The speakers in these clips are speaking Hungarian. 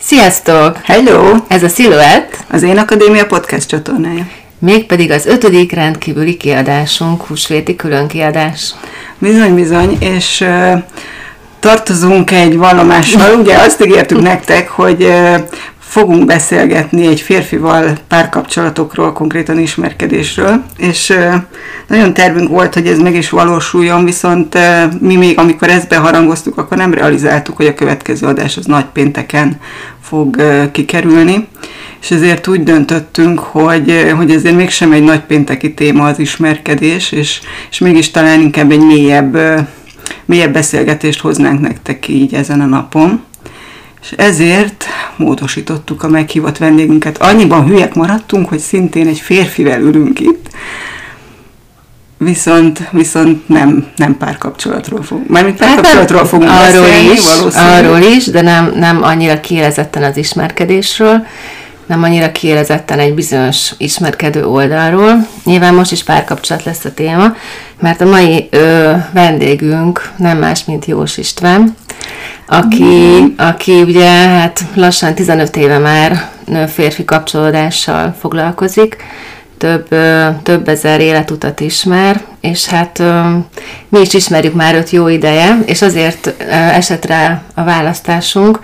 Sziasztok! Hello! Ez a Silhouette, Az Én Akadémia podcast csatornája. mégpedig az ötödik rendkívüli kiadásunk, húsvéti külön kiadás. Bizony, bizony, és uh, tartozunk egy vallomással. Ugye azt ígértük nektek, hogy uh, fogunk beszélgetni egy férfival párkapcsolatokról, konkrétan ismerkedésről, és nagyon tervünk volt, hogy ez meg is valósuljon, viszont mi még, amikor ezt beharangoztuk, akkor nem realizáltuk, hogy a következő adás az nagy pénteken fog kikerülni, és ezért úgy döntöttünk, hogy, hogy ezért mégsem egy nagy pénteki téma az ismerkedés, és, és mégis talán inkább egy mélyebb, mélyebb beszélgetést hoznánk nektek így ezen a napon. És ezért módosítottuk a meghívott vendégünket. Annyiban hülyek maradtunk, hogy szintén egy férfivel ülünk itt, viszont, viszont nem, nem párkapcsolatról fogunk. Mármint párkapcsolatról fogunk Hát arról beszélni, is, arról is, de nem, nem annyira kiélezetten az ismerkedésről, nem annyira kiélezetten egy bizonyos ismerkedő oldalról. Nyilván most is párkapcsolat lesz a téma, mert a mai ö, vendégünk nem más, mint Jós István, aki, aki ugye hát lassan 15 éve már nő-férfi kapcsolódással foglalkozik, több, több ezer életutat ismer, és hát mi is ismerjük már őt jó ideje, és azért esett rá a választásunk,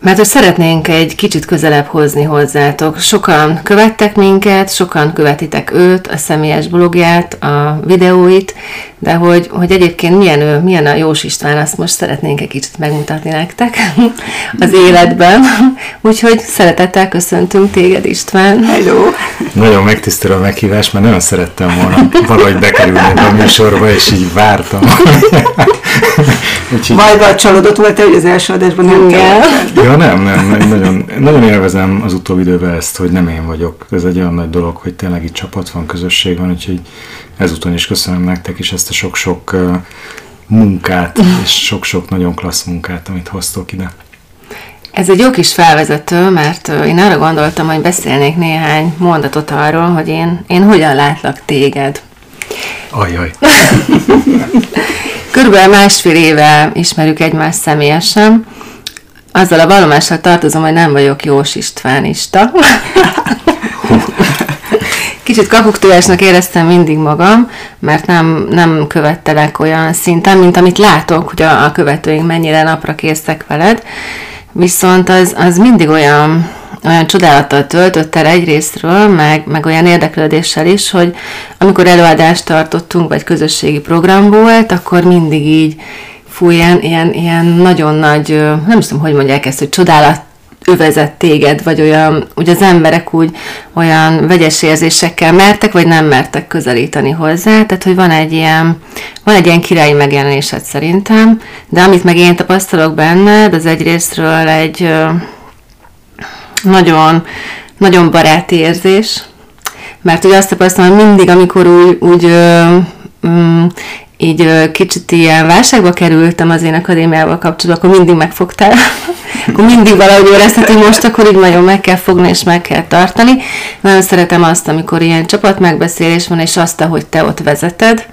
mert hogy szeretnénk egy kicsit közelebb hozni hozzátok. Sokan követtek minket, sokan követitek őt, a személyes blogját, a videóit, de hogy, hogy egyébként milyen ő, milyen a Jós István, azt most szeretnénk egy kicsit megmutatni nektek az életben. Úgyhogy szeretettel köszöntünk téged István. Hello! Nagyon megtisztelő a meghívás, mert nagyon szerettem volna valahogy bekerülni a műsorba, és így vártam. Úgyhogy, Vajba csalódott volt hogy az első adásban nem kell. ja, nem, nem, nagyon, nagyon élvezem az utóbbi időben ezt, hogy nem én vagyok. Ez egy olyan nagy dolog, hogy tényleg itt csapat van, közösség van, úgyhogy ezúton is köszönöm nektek is ezt a sok-sok munkát, és sok-sok nagyon klassz munkát, amit hoztok ide. Ez egy jó kis felvezető, mert én arra gondoltam, hogy beszélnék néhány mondatot arról, hogy én, én hogyan látlak téged. Ajaj. Körülbelül másfél éve ismerjük egymást személyesen. Azzal a vallomással tartozom, hogy nem vagyok Jós Istvánista. Kicsit kapuktúrásnak éreztem mindig magam, mert nem, nem követtelek olyan szinten, mint amit látok, hogy a, a követőink mennyire napra készek veled. Viszont az, az mindig olyan, olyan csodálattal töltött el egyrésztről, meg, meg olyan érdeklődéssel is, hogy amikor előadást tartottunk, vagy közösségi program volt, akkor mindig így fú, ilyen, ilyen, ilyen nagyon nagy, nem is tudom, hogy mondják ezt, hogy csodálat övezett téged, vagy olyan, úgy az emberek úgy olyan vegyes érzésekkel mertek, vagy nem mertek közelíteni hozzá, tehát hogy van egy ilyen, van egy ilyen királyi megjelenésed szerintem, de amit meg én tapasztalok benned, az egyrésztről egy nagyon, nagyon baráti érzés, mert ugye azt tapasztalom, hogy mindig, amikor úgy, úgy mm, így kicsit ilyen válságba kerültem az én akadémiával kapcsolatban, akkor mindig megfogtál. akkor mindig valahogy érezted, hogy most akkor így nagyon meg kell fogni és meg kell tartani. Nagyon szeretem azt, amikor ilyen csapat megbeszélés van, és azt, ahogy te ott vezeted.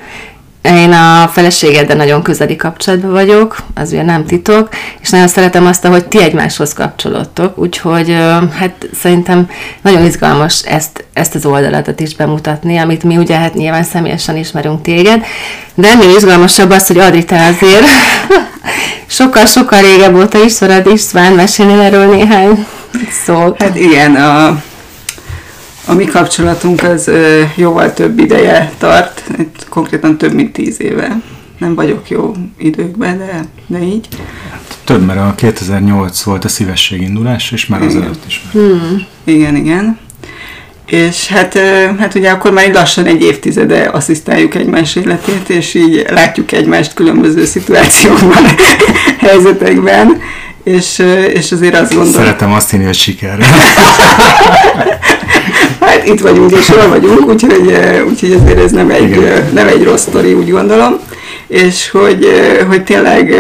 Én a feleségeddel nagyon közeli kapcsolatban vagyok, az ugye nem titok, és nagyon szeretem azt, hogy ti egymáshoz kapcsolódtok, úgyhogy hát szerintem nagyon izgalmas ezt, ezt az oldalatot is bemutatni, amit mi ugye hát nyilván személyesen ismerünk téged, de ennél izgalmasabb az, hogy Adri, te azért sokkal-sokkal régebb óta ismered István, mesélnél erről néhány szót. Hát igen, a, a mi kapcsolatunk az ö, jóval több ideje tart, itt konkrétan több mint tíz éve. Nem vagyok jó időkben, de, de így. Több, mert a 2008 volt a szívesség indulás, és már az előtt is. Igen, igen. És hát, hát ugye akkor már lassan egy évtizede asszisztáljuk egymás életét, és így látjuk egymást különböző szituációkban, helyzetekben, és, és azért azt gondolom, Szeretem azt hinni, hogy sikerre. Hát itt vagyunk és jól vagyunk, úgyhogy, úgyhogy ezért ez nem egy, Igen. nem egy rossz sztori, úgy gondolom. És hogy, hogy tényleg,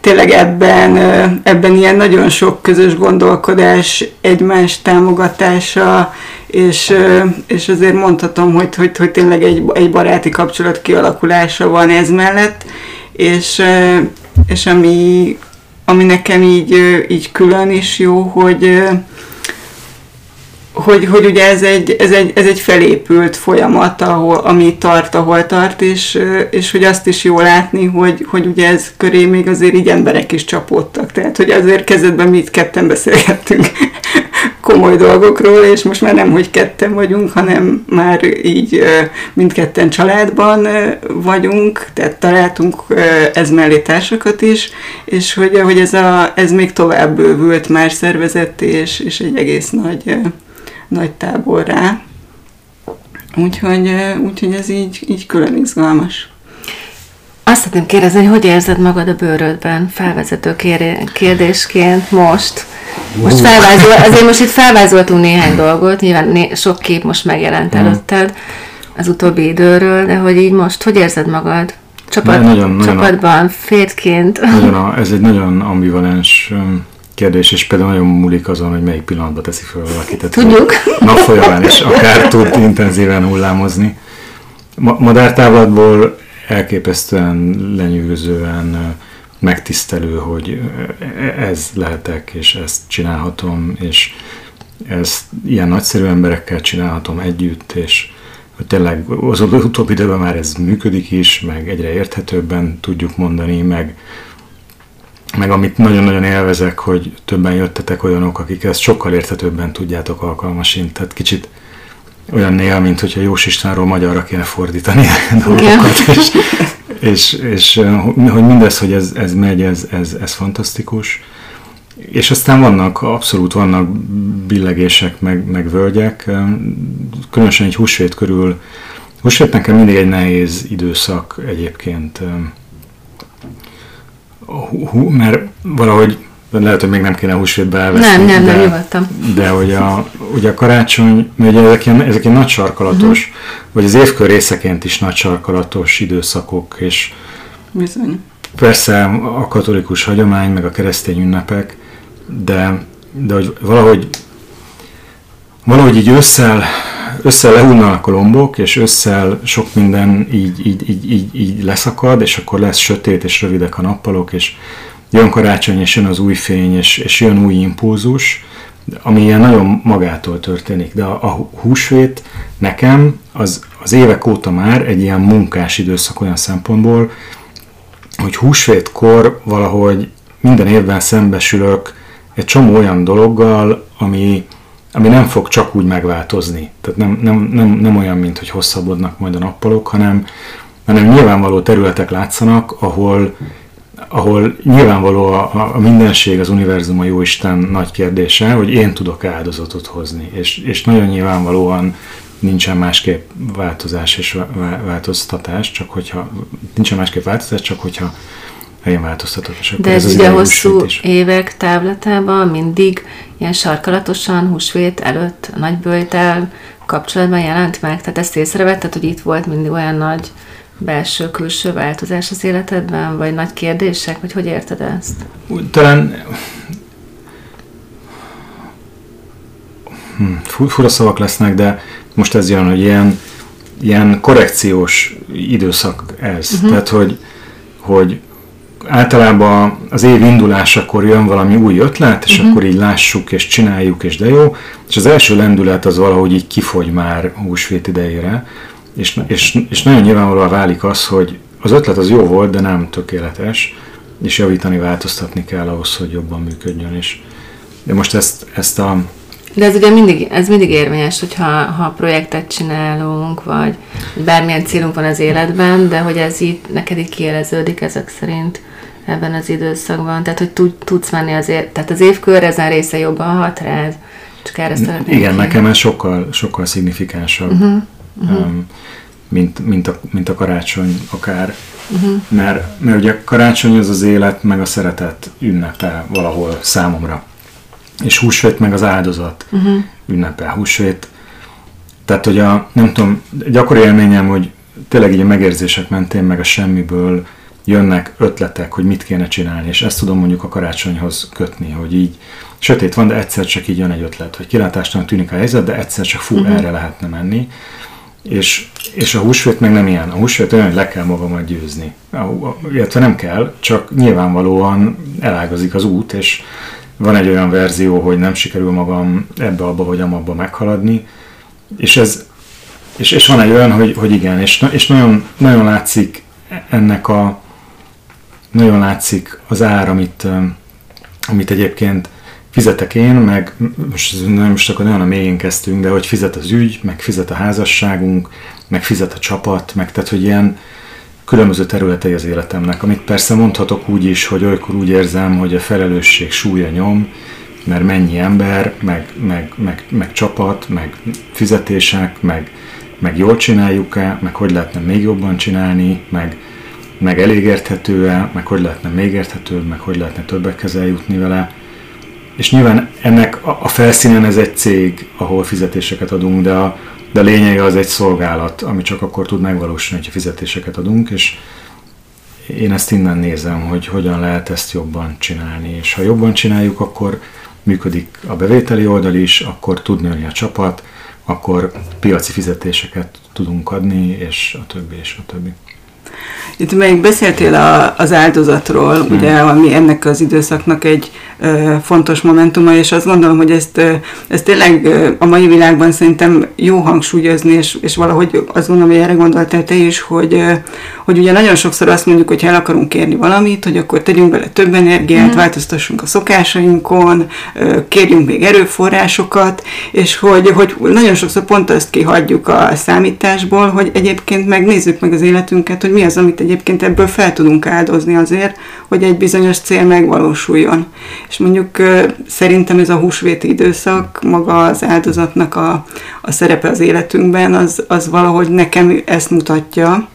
tényleg ebben, ebben ilyen nagyon sok közös gondolkodás, egymás támogatása, és, és azért mondhatom, hogy, hogy, hogy tényleg egy, egy baráti kapcsolat kialakulása van ez mellett, és, és ami ami nekem így, így külön is jó, hogy hogy, hogy ugye ez egy, ez, egy, ez egy felépült folyamat, ahol, ami tart, ahol tart, és, és hogy azt is jó látni, hogy, hogy ugye ez köré még azért így emberek is csapódtak. Tehát, hogy azért kezdetben mi itt ketten beszélgettünk komoly dolgokról, és most már nem, hogy ketten vagyunk, hanem már így mindketten családban vagyunk, tehát találtunk ez mellé társakat is, és hogy, hogy ez, a, ez még tovább bővült más szervezet, és, és egy egész nagy nagy táborrá. Úgyhogy, úgyhogy ez így, így külön izgalmas. Azt szeretném kérdezni, hogy hogy érzed magad a bőrödben felvezető kérdésként most? Most felvázol, azért most itt felvázoltunk néhány dolgot, nyilván né, sok kép most megjelent előtted az utóbbi időről, de hogy így most, hogy érzed magad? Csapat, nagyon, csapatban, nagyon fértként? Nagyon a, ez egy nagyon ambivalens kérdés, és például nagyon múlik azon, hogy melyik pillanatban teszi fel valaki. Tehát Tudjuk. Nap folyamán is akár tud intenzíven hullámozni. Ma- madártávlatból elképesztően lenyűgözően megtisztelő, hogy ez lehetek, és ezt csinálhatom, és ezt ilyen nagyszerű emberekkel csinálhatom együtt, és hogy tényleg az utóbbi időben már ez működik is, meg egyre érthetőbben tudjuk mondani, meg meg amit nagyon-nagyon élvezek, hogy többen jöttetek olyanok, akik ezt sokkal érthetőbben tudjátok alkalmasint. Tehát kicsit olyan néha, mint hogyha Jós Istvánról magyarra kéne fordítani dolgokat, és, és, és, hogy mindez, hogy ez, ez megy, ez, ez, ez fantasztikus. És aztán vannak, abszolút vannak billegések, meg, meg völgyek, különösen egy húsvét körül. Húsvét nekem mindig egy nehéz időszak egyébként hú, mert valahogy lehet, hogy még nem kéne húsvétbe elveszni. Nem, nem, de, nem nyugodtam. De hogy a, ugye a karácsony, ugye ezek ilyen, ezek ilyen nagy sarkalatos, uh-huh. vagy az évkör részeként is nagy sarkalatos időszakok, és Bizony. persze a katolikus hagyomány, meg a keresztény ünnepek, de, de hogy valahogy valahogy így ősszel össze lehullnak a lombok, és összel sok minden így, így, így, így, így leszakad, és akkor lesz sötét, és rövidek a nappalok, és jön karácsony, és jön az új fény, és, és jön új impulzus, ami ilyen nagyon magától történik. De a, a húsvét nekem az, az évek óta már egy ilyen munkás időszak olyan szempontból, hogy húsvétkor valahogy minden évben szembesülök egy csomó olyan dologgal, ami, ami nem fog csak úgy megváltozni. Tehát nem, nem, nem, nem olyan, mint hogy hosszabbodnak majd a nappalok, hanem, hanem nyilvánvaló területek látszanak, ahol, ahol nyilvánvaló a, a mindenség, az univerzum, a jóisten nagy kérdése, hogy én tudok áldozatot hozni. És, és nagyon nyilvánvalóan nincsen másképp változás és változtatás, csak hogyha nincsen másképp változás, csak hogyha én változtatok. És De ez, ez ugye hosszú évek távlatában mindig ilyen sarkalatosan húsvét előtt a nagybőjtel kapcsolatban jelent meg? Tehát ezt észrevetted, hogy itt volt mindig olyan nagy belső-külső változás az életedben, vagy nagy kérdések, vagy hogy érted ezt? Talán hm, fura szavak lesznek, de most ez jön, hogy ilyen, ilyen korrekciós időszak ez. Uh-huh. Tehát, hogy, hogy általában az év indulásakor jön valami új ötlet, és uh-huh. akkor így lássuk, és csináljuk, és de jó, és az első lendület az valahogy így kifogy már húsvét idejére, és, és, és nagyon nyilvánvalóan válik az, hogy az ötlet az jó volt, de nem tökéletes, és javítani, változtatni kell ahhoz, hogy jobban működjön is. De most ezt, ezt a de ez ugye mindig, ez mindig érvényes, hogyha ha projektet csinálunk, vagy bármilyen célunk van az életben, de hogy ez így neked így kieleződik ezek szerint ebben az időszakban, tehát hogy tud, tudsz menni azért, tehát az évkör ezen része jobban hat rád, csak erre szeretném Igen, ki. nekem ez sokkal, sokkal szignifikánsabb, uh-huh, uh-huh. Mint, mint, a, mint a karácsony akár, uh-huh. mert, mert ugye a karácsony az az élet, meg a szeretet ünnepe valahol számomra és húsvét meg az áldozat uh-huh. ünnepe, húsvét. Tehát, hogy a, nem tudom, gyakori élményem, hogy tényleg így a megérzések mentén, meg a semmiből jönnek ötletek, hogy mit kéne csinálni, és ezt tudom mondjuk a karácsonyhoz kötni, hogy így sötét van, de egyszer csak így jön egy ötlet, hogy kilátástalan tűnik a helyzet, de egyszer csak fú, uh-huh. erre lehetne menni. És, és a húsvét meg nem ilyen. A húsvét olyan, hogy le kell magamat győzni. Illetve nem kell, csak nyilvánvalóan elágazik az út, és van egy olyan verzió, hogy nem sikerül magam ebbe, abba vagy amabba meghaladni, és ez és, és van egy olyan, hogy, hogy igen, és, és nagyon, nagyon látszik ennek a nagyon látszik az ár, amit, amit egyébként fizetek én, meg most nem most akkor nagyon a mélyén kezdtünk, de hogy fizet az ügy, meg fizet a házasságunk, meg fizet a csapat, meg tehát, hogy ilyen különböző területei az életemnek, amit persze mondhatok úgy is, hogy olykor úgy érzem, hogy a felelősség súlya nyom, mert mennyi ember, meg, meg, meg, meg csapat, meg fizetések, meg, meg jól csináljuk-e, meg hogy lehetne még jobban csinálni, meg, meg elég érthető-e, meg hogy lehetne még érthetőbb, meg hogy lehetne többekhez eljutni vele. És nyilván ennek a felszínen ez egy cég, ahol fizetéseket adunk, de a, de a lényege az egy szolgálat, ami csak akkor tud megvalósulni, hogyha fizetéseket adunk, és én ezt innen nézem, hogy hogyan lehet ezt jobban csinálni, és ha jobban csináljuk, akkor működik a bevételi oldal is, akkor tud nőni a csapat, akkor piaci fizetéseket tudunk adni, és a többi, és a többi. Itt még beszéltél a, az áldozatról, hmm. ugye, ami ennek az időszaknak egy ö, fontos momentuma, és azt gondolom, hogy ezt, ö, ezt tényleg ö, a mai világban szerintem jó hangsúlyozni, és, és valahogy azt gondolom, hogy erre gondoltál te is, hogy, ö, hogy ugye nagyon sokszor azt mondjuk, hogy ha el akarunk kérni valamit, hogy akkor tegyünk bele több energiát, hmm. változtassunk a szokásainkon, ö, kérjünk még erőforrásokat, és hogy, hogy nagyon sokszor pont azt kihagyjuk a számításból, hogy egyébként megnézzük meg az életünket, hogy mi az, amit egyébként ebből fel tudunk áldozni azért, hogy egy bizonyos cél megvalósuljon. És mondjuk szerintem ez a húsvéti időszak, maga az áldozatnak a, a szerepe az életünkben, az, az valahogy nekem ezt mutatja,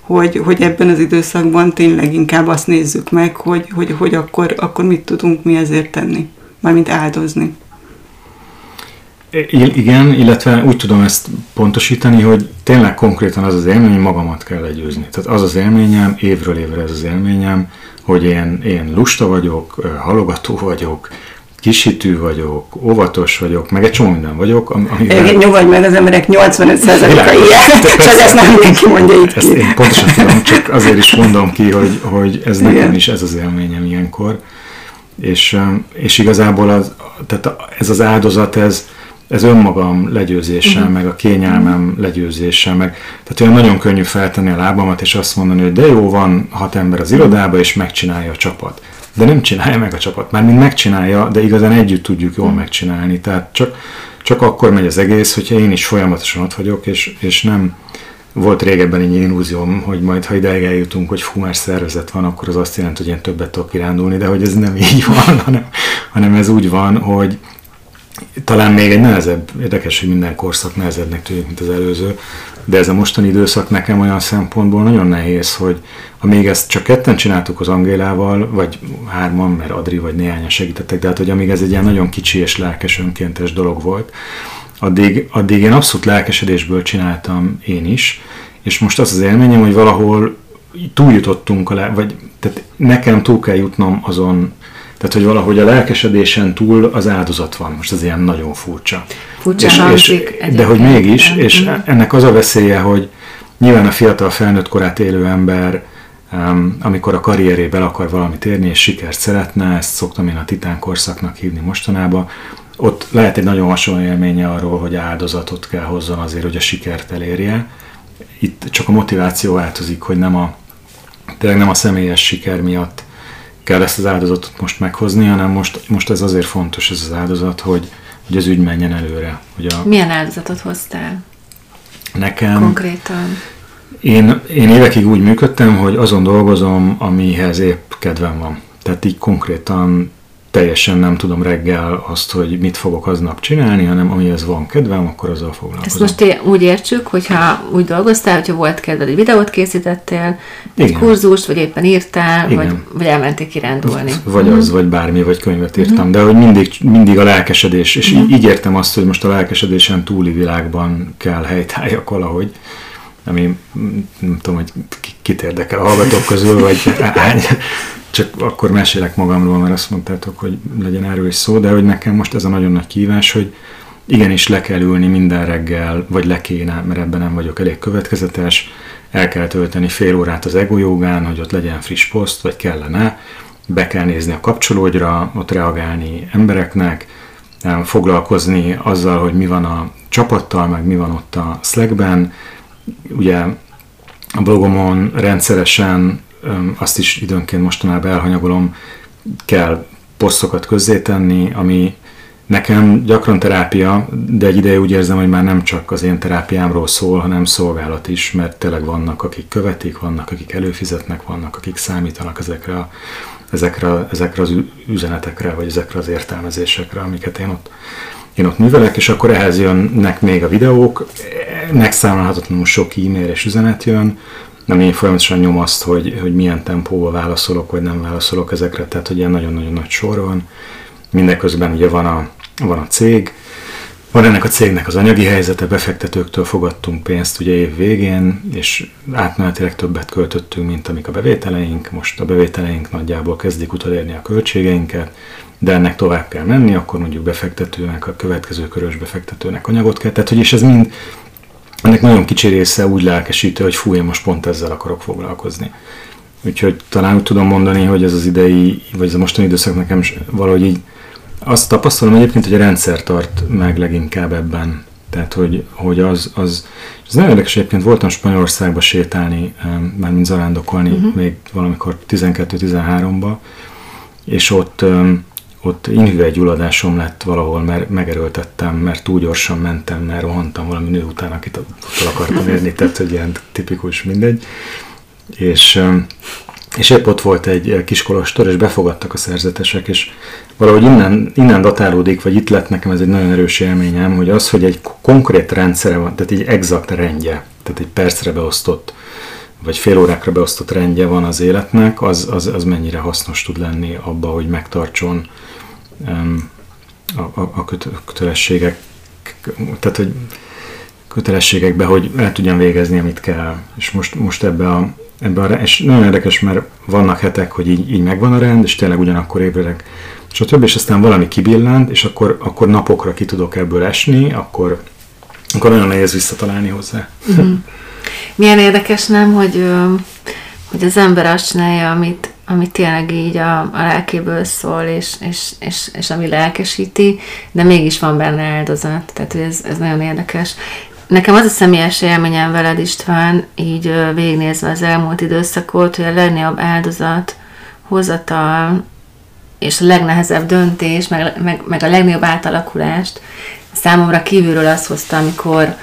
hogy, hogy ebben az időszakban tényleg inkább azt nézzük meg, hogy, hogy, hogy akkor, akkor mit tudunk mi ezért tenni, mármint áldozni. Igen, illetve úgy tudom ezt pontosítani, hogy tényleg konkrétan az az élmény, hogy magamat kell legyőzni. Tehát az az élményem, évről évre ez az élményem, hogy én, én lusta vagyok, halogató vagyok, kisítő vagyok, óvatos vagyok, meg egy csomó minden vagyok. Amivel... Igen, nyugodj meg, az emberek 85%-a ilyen, csak ezt nem mindenki mondja itt ezt ki. Én pontosan tudom, csak azért is mondom ki, hogy, hogy ez Igen. nekem is ez az élményem ilyenkor. És, és igazából az, tehát ez az áldozat, ez, ez önmagam legyőzése, uh-huh. meg a kényelmem legyőzése, meg tehát olyan nagyon könnyű feltenni a lábamat, és azt mondani, hogy de jó, van hat ember az irodába, és megcsinálja a csapat. De nem csinálja meg a csapat, már mind megcsinálja, de igazán együtt tudjuk jól uh-huh. megcsinálni. Tehát csak, csak akkor megy az egész, hogyha én is folyamatosan ott vagyok, és, és nem volt régebben egy illúzióm, hogy majd ha ideig eljutunk, hogy fú, már szervezet van, akkor az azt jelenti, hogy én többet tudok kirándulni, de hogy ez nem így van, hanem, hanem ez úgy van, hogy, talán még egy nehezebb, érdekes, hogy minden korszak nehezebbnek tűnik, mint az előző, de ez a mostani időszak nekem olyan szempontból nagyon nehéz, hogy amíg ezt csak ketten csináltuk az Angélával, vagy hárman, mert Adri vagy néhányan segítettek, de hát hogy amíg ez egy ilyen nagyon kicsi és lelkes önkéntes dolog volt, addig, addig én abszolút lelkesedésből csináltam én is, és most az az élményem, hogy valahol túljutottunk, a vagy tehát nekem túl kell jutnom azon tehát, hogy valahogy a lelkesedésen túl az áldozat van. Most ez ilyen nagyon furcsa. Furcsa és, és, De hogy mégis, és mm. ennek az a veszélye, hogy nyilván a fiatal felnőtt korát élő ember, amikor a karrierében akar valamit érni, és sikert szeretne, ezt szoktam én a titán korszaknak hívni mostanában, ott lehet egy nagyon hasonló élménye arról, hogy áldozatot kell hozzon azért, hogy a sikert elérje. Itt csak a motiváció változik, hogy nem a, tényleg nem a személyes siker miatt kell ezt az áldozatot most meghozni, hanem most, most ez azért fontos ez az áldozat, hogy, hogy az ügy menjen előre. Hogy a... Milyen áldozatot hoztál? Nekem... Konkrétan? Én, én évekig úgy működtem, hogy azon dolgozom, amihez épp kedvem van. Tehát így konkrétan teljesen nem tudom reggel azt, hogy mit fogok aznap csinálni, hanem amihez van kedvem, akkor azzal foglalkozom. Ezt most úgy értsük, hogyha úgy dolgoztál, hogyha volt kedved, egy videót készítettél, egy Igen. kurzust, vagy éppen írtál, vagy, vagy elmentél kirándulni. Vagy uh-huh. az, vagy bármi, vagy könyvet írtam, uh-huh. de hogy mindig, mindig a lelkesedés, és uh-huh. így értem azt, hogy most a lelkesedésen túli világban kell helytálljak valahogy ami nem tudom, hogy kit érdekel a hallgatók közül, vagy hány, csak akkor mesélek magamról, mert azt mondtátok, hogy legyen erről is szó, de hogy nekem most ez a nagyon nagy kívás, hogy igenis le kell ülni minden reggel, vagy le kéne, mert ebben nem vagyok elég következetes, el kell tölteni fél órát az ego jogán, hogy ott legyen friss poszt, vagy kellene, be kell nézni a kapcsolódra, ott reagálni embereknek, foglalkozni azzal, hogy mi van a csapattal, meg mi van ott a Slackben. Ugye a blogomon rendszeresen, azt is időnként mostanában elhanyagolom, kell posztokat közzétenni, ami nekem gyakran terápia, de egy ideje úgy érzem, hogy már nem csak az én terápiámról szól, hanem szolgálat is, mert tényleg vannak, akik követik, vannak, akik előfizetnek, vannak, akik számítanak ezekre, a, ezekre, ezekre az üzenetekre, vagy ezekre az értelmezésekre, amiket én ott, én ott művelek, és akkor ehhez jönnek még a videók, megszámolhatatlanul sok e-mail és üzenet jön, nem én folyamatosan nyom azt, hogy, hogy milyen tempóval válaszolok, vagy nem válaszolok ezekre, tehát hogy ilyen nagyon-nagyon nagy sor van. Mindeközben ugye van a, van a cég, van ennek a cégnek az anyagi helyzete, befektetőktől fogadtunk pénzt ugye év végén, és átmenetileg többet költöttünk, mint amik a bevételeink. Most a bevételeink nagyjából kezdik utolérni a költségeinket, de ennek tovább kell menni, akkor mondjuk befektetőnek, a következő körös befektetőnek anyagot kell. Tehát, hogy és ez mind, ennek nagyon kicsi része úgy lelkesítő, hogy fú, én most pont ezzel akarok foglalkozni. Úgyhogy talán úgy tudom mondani, hogy ez az idei, vagy ez a mostani időszak nekem valahogy így azt tapasztalom egyébként, hogy a rendszer tart meg leginkább ebben. Tehát, hogy, hogy az, az, ez nagyon érdekes, egyébként voltam Spanyolországba sétálni, mint zarándokolni uh-huh. még valamikor 12-13-ba, és ott, ott inhüvelygyulladásom lett valahol, mert megerőltettem, mert túl gyorsan mentem, mert rohantam valami nő után, akit ott akartam érni, tehát hogy ilyen tipikus mindegy. És és épp ott volt egy kiskolostor, és befogadtak a szerzetesek, és valahogy innen, innen datálódik, vagy itt lett nekem ez egy nagyon erős élményem, hogy az, hogy egy konkrét rendszere van, tehát egy exakt rendje, tehát egy percre beosztott, vagy fél órákra beosztott rendje van az életnek, az, az, az mennyire hasznos tud lenni abba, hogy megtartson um, a, a, a kötelességek, tehát hogy kötelességekbe, hogy el tudjam végezni, amit kell. És most, most ebbe a ebbe a, és nagyon érdekes, mert vannak hetek, hogy így, így megvan a rend, és tényleg ugyanakkor ébredek, stb. És aztán valami kibillant, és akkor, akkor napokra ki tudok ebből esni, akkor, akkor nagyon nehéz visszatalálni hozzá. Mm. Milyen érdekes nem, hogy, hogy az ember azt csinálja, amit, amit tényleg így a, a lelkéből szól, és, és, és, és ami lelkesíti, de mégis van benne áldozat. Tehát hogy ez, ez nagyon érdekes. Nekem az a személyes élményem veled István, így végignézve az elmúlt időszakot, hogy a legnagyobb áldozat, hozatal és a legnehezebb döntés, meg, meg, meg a legnagyobb átalakulást számomra kívülről azt hozta, amikor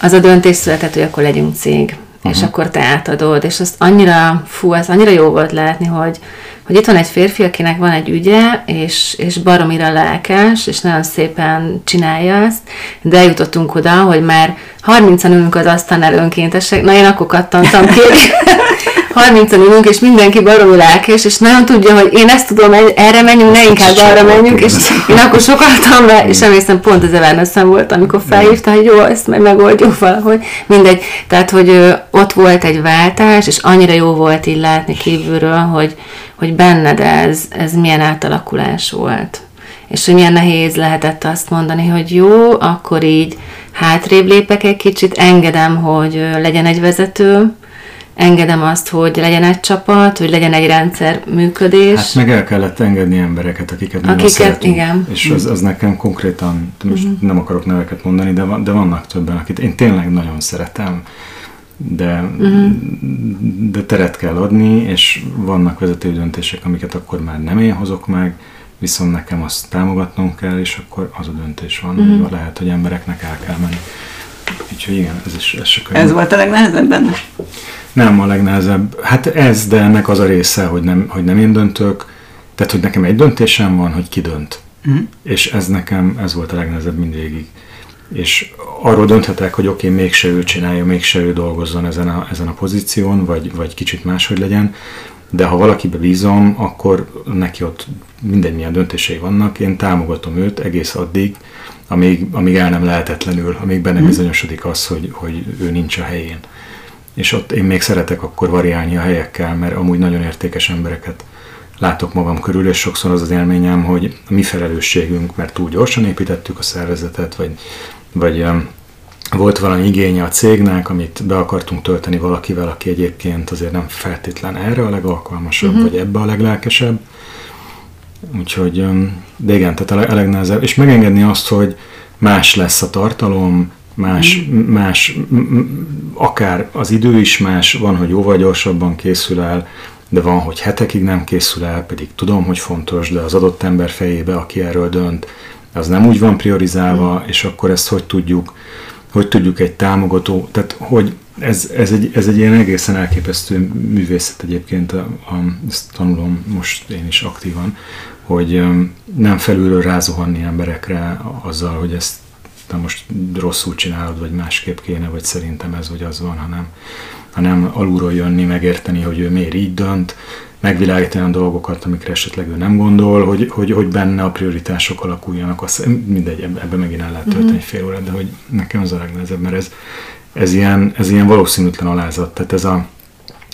az a döntés született, hogy akkor legyünk cég, uh-huh. és mhm. akkor te átadod, és azt annyira, fú, ez annyira jó volt látni, hogy, hogy itt van egy férfi, akinek van egy ügye, és, és baromira lelkes, és nagyon szépen csinálja ezt, de eljutottunk oda, hogy már 30-an ülünk az asztalnál önkéntesek, na én akkor kattantam ki, 30 ülünk, és mindenki baromi lelkes, és nagyon tudja, hogy én ezt tudom, erre menjünk, ne inkább arra menjünk, és én akkor sokaltam be, és emlékszem, pont az Evernesszen volt, amikor felhívta, hogy jó, ezt meg megoldjuk valahogy, mindegy. Tehát, hogy ott volt egy váltás, és annyira jó volt így látni kívülről, hogy, hogy benned ez, ez milyen átalakulás volt. És hogy milyen nehéz lehetett azt mondani, hogy jó, akkor így hátrébb lépek egy kicsit, engedem, hogy legyen egy vezető, engedem azt, hogy legyen egy csapat, hogy legyen egy rendszer működés. Hát meg el kellett engedni embereket, akiket nem akiket, szeretünk. igen. És az, az nekem konkrétan, most uh-huh. nem akarok neveket mondani, de, van, de vannak többen, akit én tényleg nagyon szeretem, de, uh-huh. de teret kell adni, és vannak vezető döntések, amiket akkor már nem én hozok meg, viszont nekem azt támogatnom kell, és akkor az a döntés van, uh-huh. hogy lehet, hogy embereknek el kell menni. Úgyhogy igen, ez is ez se könnyű. Ez volt a legnehezebb benne? Nem a legnehezebb. Hát ez, de ennek az a része, hogy nem, hogy nem én döntök, tehát hogy nekem egy döntésem van, hogy ki dönt. Uh-huh. És ez nekem, ez volt a legnehezebb mindvégig. És arról dönthetek, hogy oké, okay, mégse ő csinálja, mégse ő dolgozzon ezen a, ezen a pozíción, vagy, vagy kicsit máshogy legyen, de ha valakibe bízom, akkor neki ott minden milyen döntései vannak, én támogatom őt egész addig, amíg, amíg el nem lehetetlenül, amíg benne mhm. bizonyosodik az, hogy, hogy ő nincs a helyén. És ott én még szeretek akkor variálni a helyekkel, mert amúgy nagyon értékes embereket látok magam körül, és sokszor az az élményem, hogy a mi felelősségünk, mert túl gyorsan építettük a szervezetet, vagy, vagy volt valami igénye a cégnek, amit be akartunk tölteni valakivel, aki egyébként azért nem feltétlen erre a legalkalmasabb, uh-huh. vagy ebbe a leglelkesebb. Úgyhogy, de igen, tehát a legnehezebb. És megengedni azt, hogy más lesz a tartalom, más, mm. más, akár az idő is más, van, hogy jóval gyorsabban készül el, de van, hogy hetekig nem készül el, pedig tudom, hogy fontos, de az adott ember fejébe, aki erről dönt, az nem úgy van priorizálva, mm. és akkor ezt hogy tudjuk, hogy tudjuk egy támogató, tehát hogy ez, ez, egy, ez egy ilyen egészen elképesztő művészet egyébként, a, a, ezt tanulom most én is aktívan, hogy nem felülről rázuhanni emberekre azzal, hogy ezt te most rosszul csinálod, vagy másképp kéne, vagy szerintem ez vagy az van, hanem, hanem alulról jönni, megérteni, hogy ő miért így dönt, megvilágítani a dolgokat, amikre esetleg ő nem gondol, hogy, hogy, hogy benne a prioritások alakuljanak. Azt, mindegy, ebben megint el lehet tölteni mm-hmm. fél órát, de hogy nekem az a legnehezebb, mert ez, ez, ilyen, ez ilyen valószínűtlen alázat. Tehát ez a,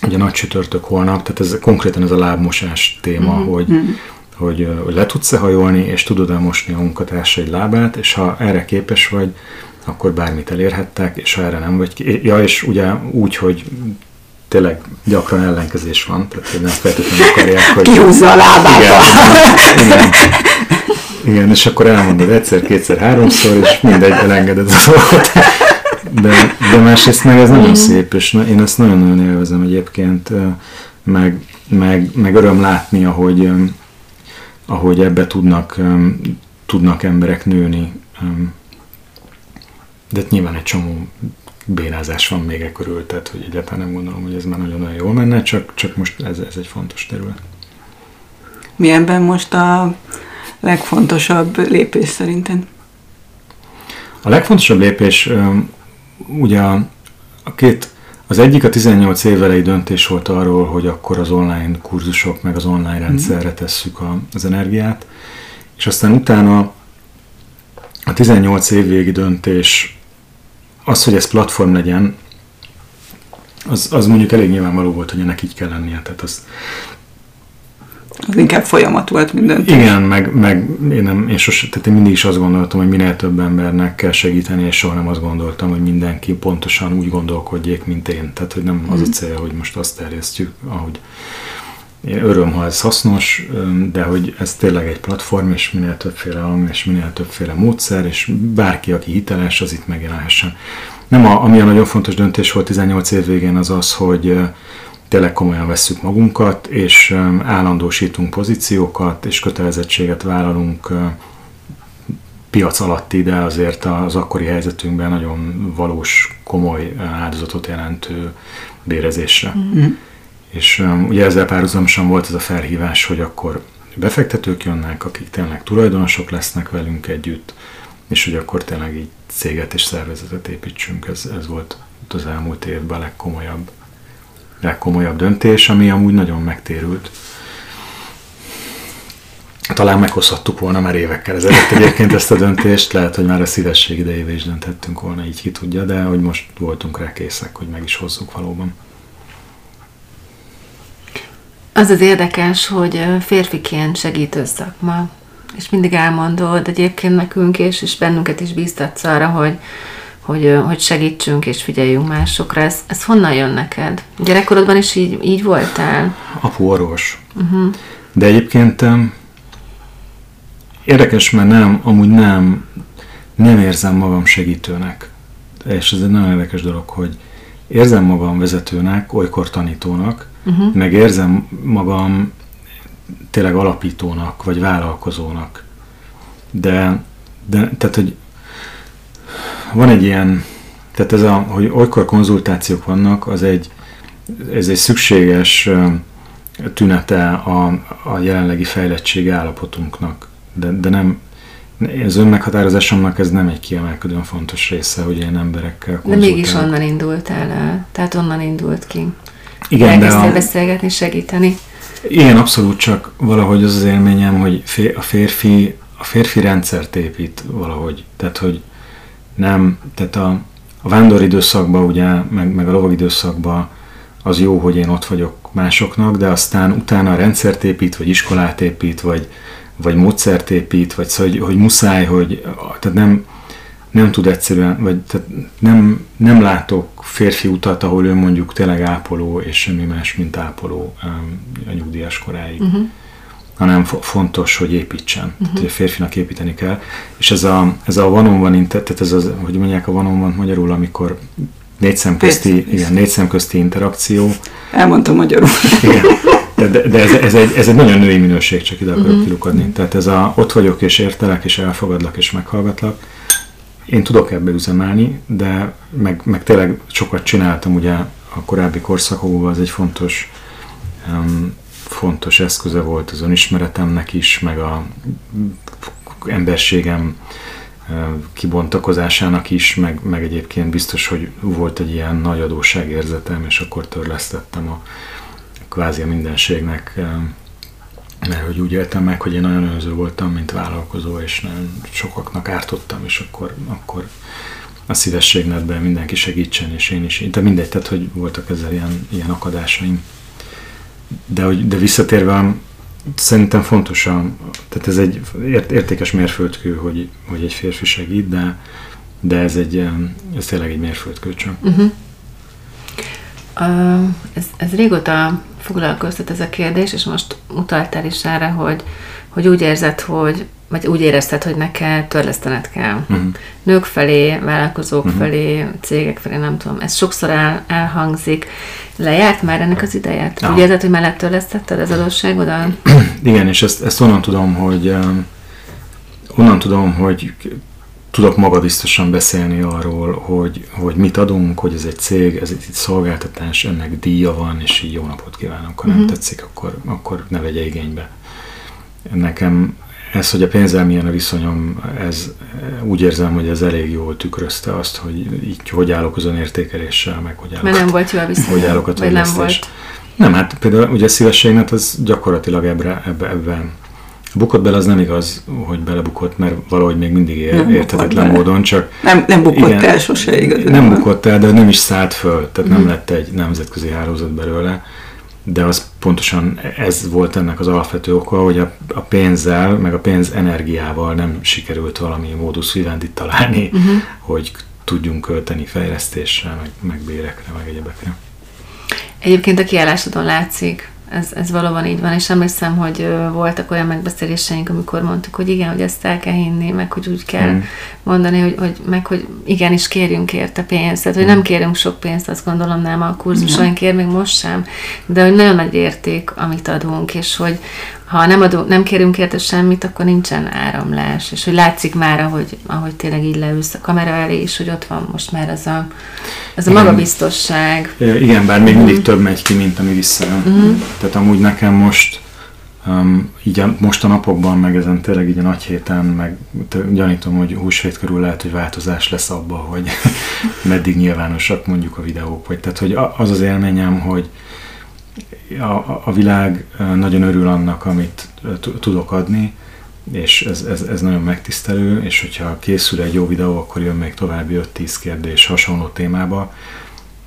ugye nagy csütörtök holnap, tehát ez konkrétan ez a lábmosás téma, mm-hmm. hogy, mm-hmm hogy, hogy le tudsz-e hajolni, és tudod-e mosni a munkatársaid lábát, és ha erre képes vagy, akkor bármit elérhettek, és ha erre nem vagy, ja, és ugye úgy, hogy tényleg gyakran ellenkezés van, tehát hogy nem feltétlenül akarják, hogy... Kihúzza a lábát. Igen, igen, igen, és akkor elmondod egyszer, kétszer, háromszor, és mindegy, elengeded a dolgot. De, de másrészt meg ez nagyon szép, és én ezt nagyon-nagyon élvezem egyébként, meg, meg, meg öröm látni, ahogy, ahogy ebbe tudnak, tudnak emberek nőni. De nyilván egy csomó bénázás van még e körül, tehát hogy egyáltalán nem gondolom, hogy ez már nagyon-nagyon jól menne, csak, csak most ez, ez egy fontos terület. Mi ebben most a legfontosabb lépés szerinted? A legfontosabb lépés ugye a, a két, az egyik a 18 évvelei döntés volt arról, hogy akkor az online kurzusok meg az online rendszerre tesszük a, az energiát, és aztán utána a 18 év végi döntés az, hogy ez platform legyen, az, az mondjuk elég nyilvánvaló volt, hogy ennek így kell lennie. Tehát az, az inkább folyamat volt minden. Igen, meg, meg én, nem, én, sose, tehát én mindig is azt gondoltam, hogy minél több embernek kell segíteni, és soha nem azt gondoltam, hogy mindenki pontosan úgy gondolkodjék, mint én. Tehát, hogy nem az a mhm. cél, hogy most azt terjesztjük, ahogy én öröm, ha ez hasznos, de hogy ez tényleg egy platform, és minél többféle hang, és minél többféle módszer, és bárki, aki hiteles, az itt megjelenhessen. Nem a, ami a nagyon fontos döntés volt 18 év végén, az az, hogy tényleg komolyan vesszük magunkat, és állandósítunk pozíciókat, és kötelezettséget vállalunk piac alatti, de azért az akkori helyzetünkben nagyon valós, komoly áldozatot jelentő bérezésre. Mm-hmm. És um, ugye ezzel párhuzamosan volt ez a felhívás, hogy akkor befektetők jönnek, akik tényleg tulajdonosok lesznek velünk együtt, és hogy akkor tényleg így céget és szervezetet építsünk. Ez, ez volt az elmúlt évben a legkomolyabb, legkomolyabb döntés, ami amúgy nagyon megtérült. Talán meghozhattuk volna már évekkel ezelőtt egyébként ezt a döntést, lehet, hogy már a szívesség idejével is dönthettünk volna, így ki tudja, de hogy most voltunk rá készek, hogy meg is hozzuk valóban. Az az érdekes, hogy férfiként segítő szakma, és mindig elmondod egyébként nekünk, és, és bennünket is bíztatsz arra, hogy, hogy, hogy segítsünk és figyeljünk másokra. Ez, ez honnan jön neked? Gyerekkorodban is így, így voltál? Apu orvos. Uh-huh. De egyébként érdekes, mert nem, amúgy nem, nem érzem magam segítőnek. És ez egy nagyon érdekes dolog, hogy érzem magam vezetőnek, olykor tanítónak, uh-huh. meg érzem magam tényleg alapítónak, vagy vállalkozónak. De, de tehát, hogy van egy ilyen, tehát ez a, hogy olykor konzultációk vannak, az egy, ez egy szükséges tünete a, a jelenlegi fejlettségi állapotunknak. De, de nem, az önmeghatározásomnak ez nem egy kiemelkedően fontos része, hogy ilyen emberekkel. De mégis onnan indultál el, tehát onnan indult ki. Igen, de a... beszélgetni, segíteni. Igen, abszolút, csak valahogy az az élményem, hogy a férfi, a férfi rendszert épít valahogy. Tehát, hogy nem, tehát a, a időszakban, ugye, meg, meg a időszakban az jó, hogy én ott vagyok másoknak, de aztán utána rendszert épít, vagy iskolát épít, vagy, vagy módszert épít, vagy szóval, hogy, hogy muszáj, hogy tehát nem, nem tud egyszerűen, vagy tehát nem, nem látok férfi utat, ahol ő mondjuk tényleg ápoló, és semmi más, mint ápoló a nyugdíjas koráig. Uh-huh. Hanem fontos, hogy építsen. Uh-huh. Tehát, hogy a férfinak építeni kell. És ez a, ez a van on tehát ez az, hogy mondják a van on magyarul, amikor négy szemközti, igen, négy szemközti interakció. Elmondtam magyarul. Igen. De, de, de ez, ez, egy, ez egy nagyon női minőség, csak ide akarok uh-huh. kilukadni. Tehát ez a ott vagyok és értelek, és elfogadlak, és meghallgatlak én tudok ebbe üzemelni, de meg, meg tényleg sokat csináltam ugye a korábbi korszakokban, az egy fontos, um, fontos eszköze volt az önismeretemnek is, meg a emberségem kibontakozásának is, meg, meg egyébként biztos, hogy volt egy ilyen nagy adósságérzetem, és akkor törlesztettem a kvázi a mindenségnek mert hogy úgy éltem meg, hogy én nagyon önző voltam, mint vállalkozó, és nagyon sokaknak ártottam, és akkor, akkor a szívességnetben mindenki segítsen, és én is. De mindegy, tehát, hogy voltak ezzel ilyen, ilyen akadásaim. De, de visszatérve, szerintem fontos, a, tehát ez egy értékes mérföldkő, hogy, hogy egy férfi segít, de, de ez, egy, ez tényleg egy mérföldkő csak. Uh-huh. Uh, ez, ez régóta foglalkoztat ez a kérdés, és most utaltál is erre, hogy, hogy úgy érzed, hogy vagy úgy érezted, hogy neked törlesztened kell. Uh-huh. Nők felé, vállalkozók uh-huh. felé, cégek felé, nem tudom, ez sokszor el, elhangzik. Lejárt már ennek az ideje? Ja. Úgy érzed, hogy mellett törlesztetted az adósságodat? Igen, és ezt, ezt onnan tudom, hogy um, onnan tudom, hogy tudok magabiztosan beszélni arról, hogy, hogy mit adunk, hogy ez egy cég, ez egy szolgáltatás, ennek díja van, és így jó napot kívánok, ha nem uh-huh. tetszik, akkor, akkor ne vegye igénybe. Nekem ez, hogy a pénzzel milyen a viszonyom, ez úgy érzem, hogy ez elég jól tükrözte azt, hogy így hogy állok az önértékeléssel, meg hogy állok, Mert nem volt jó a viszonyom, hogy állok a vagy nem volt. Nem, hát például ugye a szívességnet az gyakorlatilag ebbe, ebbe, ebben Bukott bele, az nem igaz, hogy belebukott, mert valahogy még mindig ér, nem érthetetlen módon, csak... Nem, nem bukott igen, el sose igaz. Nem bukott el, de nem is szállt föl, tehát mm. nem lett egy nemzetközi hálózat belőle, de az pontosan ez volt ennek az alapvető oka, hogy a, a pénzzel, meg a pénz energiával nem sikerült valami módus vivendi találni, uh-huh. hogy tudjunk költeni fejlesztésre, meg, meg bérekre, meg egyebekre. Egyébként a kiállásodon látszik, ez, ez valóban így van, és emlékszem, hogy voltak olyan megbeszéléseink, amikor mondtuk, hogy igen, hogy ezt el kell hinni, meg hogy úgy kell mm. mondani, hogy, hogy meg hogy igenis kérjünk érte pénzt, tehát hogy mm. nem kérünk sok pénzt, azt gondolom nem a kurzusainkért, még most sem, de hogy nagyon nagy érték, amit adunk, és hogy ha nem, adunk, nem kérünk érte semmit, akkor nincsen áramlás, és hogy látszik már, ahogy, ahogy tényleg így leülsz a kamera elé, és hogy ott van most már az a, az a magabiztosság. Igen, bár még mindig mm. több megy ki, mint ami visszajön. Mm. Tehát amúgy nekem most um, így a, most a napokban, meg ezen tényleg így a nagy héten, meg gyanítom, hogy húsvét körül lehet, hogy változás lesz abba, hogy meddig nyilvánosak mondjuk a videók, vagy tehát, hogy az az élményem, hogy a, a világ nagyon örül annak, amit tudok adni, és ez, ez, ez nagyon megtisztelő, és hogyha készül egy jó videó, akkor jön még további 5-10 kérdés hasonló témába,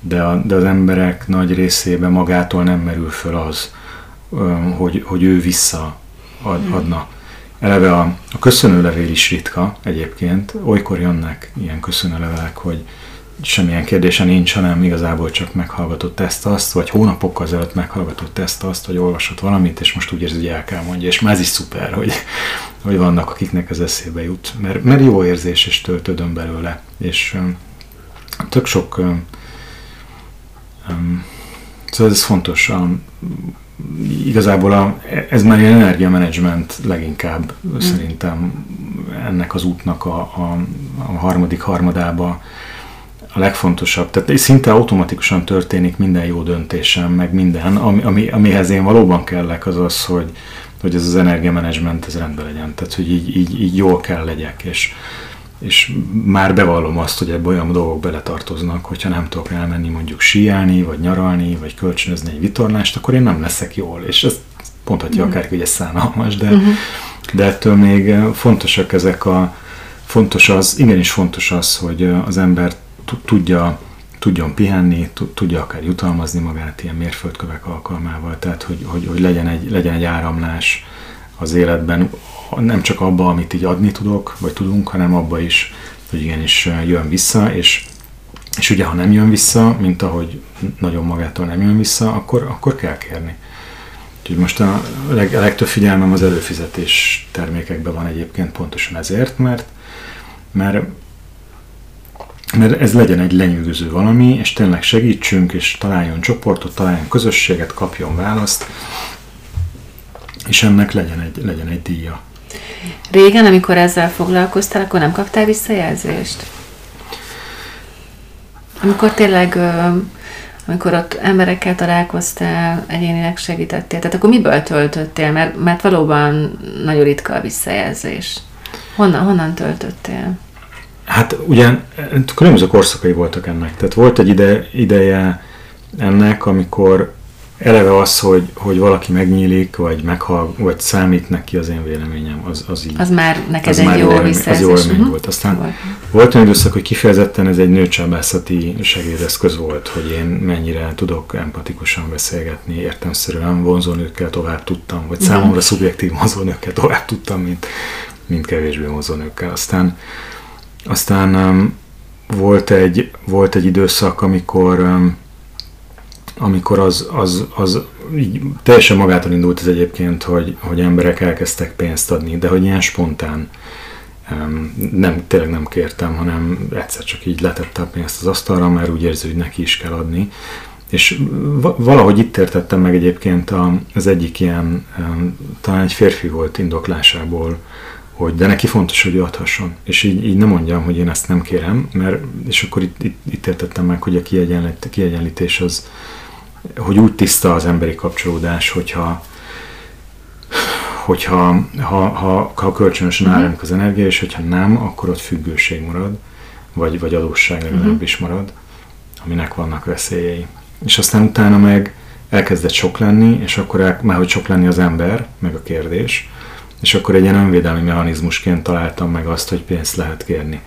de, a, de az emberek nagy részében magától nem merül föl az, hogy, hogy ő vissza ad, hmm. adna. Eleve a, a köszönőlevél is ritka egyébként, olykor jönnek ilyen köszönőlevelek, hogy semmilyen kérdése nincs, hanem igazából csak meghallgatott ezt azt, vagy hónapokkal ezelőtt meghallgatott ezt azt, vagy olvasott valamit, és most úgy érzi, hogy el kell mondja, és már ez is szuper, hogy, hogy vannak, akiknek ez eszébe jut, mert, mert jó érzés, és töltődöm belőle, és um, tök sok um, um, szóval ez fontos, um, igazából a, ez már ilyen energiamenedzsment leginkább mm. szerintem ennek az útnak a, a, a harmadik harmadába a legfontosabb. Tehát szinte automatikusan történik minden jó döntésem, meg minden, ami, ami, amihez én valóban kellek, az az, hogy, hogy ez az energiamenedzsment ez rendben legyen. Tehát, hogy így, így, így jól kell legyek, és, és már bevallom azt, hogy ebbe olyan dolgok beletartoznak, hogyha nem tudok elmenni mondjuk síelni, vagy nyaralni, vagy kölcsönözni egy vitorlást, akkor én nem leszek jól. És ez mondhatja mm. akárki, hogy ez szánalmas, de, mm-hmm. de ettől még fontosak ezek a, fontos az, igenis fontos az, hogy az ember tudja tudjon pihenni, tudja akár jutalmazni magát ilyen mérföldkövek alkalmával, tehát hogy, hogy, hogy legyen, egy, legyen egy áramlás az életben, nem csak abba, amit így adni tudok, vagy tudunk, hanem abba is, hogy igenis jön vissza, és, és ugye ha nem jön vissza, mint ahogy nagyon magától nem jön vissza, akkor, akkor kell kérni. Úgyhogy most a, leg, a legtöbb figyelmem az előfizetés termékekben van egyébként pontosan ezért, mert, mert mert ez legyen egy lenyűgöző valami, és tényleg segítsünk, és találjon csoportot, találjon közösséget, kapjon választ, és ennek legyen egy, legyen egy díja. Régen, amikor ezzel foglalkoztál, akkor nem kaptál visszajelzést? Amikor tényleg, amikor ott emberekkel találkoztál, egyénileg segítettél, tehát akkor miből töltöttél? Mert, mert valóban nagyon ritka a visszajelzés. Honnan, honnan töltöttél? Hát ugye különböző korszakai voltak ennek. Tehát volt egy ide, ideje ennek, amikor eleve az, hogy, hogy valaki megnyílik, vagy meghal, vagy számít neki az én véleményem, az, az így. Az már neked az egy már jó visszajelzés. Az jó élmény uh-huh. volt. Aztán volt. volt olyan időszak, hogy kifejezetten ez egy nőcsabászati segédeszköz volt, hogy én mennyire tudok empatikusan beszélgetni, értelmszerűen vonzónőkkel tovább tudtam, vagy uh-huh. számomra szubjektív vonzónőkkel tovább tudtam, mint, mint kevésbé vonzónőkkel. Aztán aztán um, volt, egy, volt egy időszak, amikor um, amikor az, az, az így teljesen magától indult ez egyébként, hogy, hogy emberek elkezdtek pénzt adni, de hogy ilyen spontán. Um, nem, tényleg nem kértem, hanem egyszer csak így letette a pénzt az asztalra, mert úgy érzi, hogy neki is kell adni. És valahogy itt értettem meg egyébként az egyik ilyen, talán egy férfi volt indoklásából, hogy de neki fontos, hogy ő adhasson. És így, így nem mondjam, hogy én ezt nem kérem, mert, és akkor itt, itt, itt értettem meg, hogy a kiegyenlít, kiegyenlítés az, hogy úgy tiszta az emberi kapcsolódás, hogyha hogyha ha, ha, ha kölcsönösen uh-huh. áramlik az energia, és hogyha nem, akkor ott függőség marad, vagy, vagy adósság legalábbis uh-huh. marad, aminek vannak veszélyei. És aztán utána meg elkezdett sok lenni, és akkor el, már hogy sok lenni az ember, meg a kérdés, és akkor egy ilyen önvédelmi mechanizmusként találtam meg azt, hogy pénzt lehet kérni.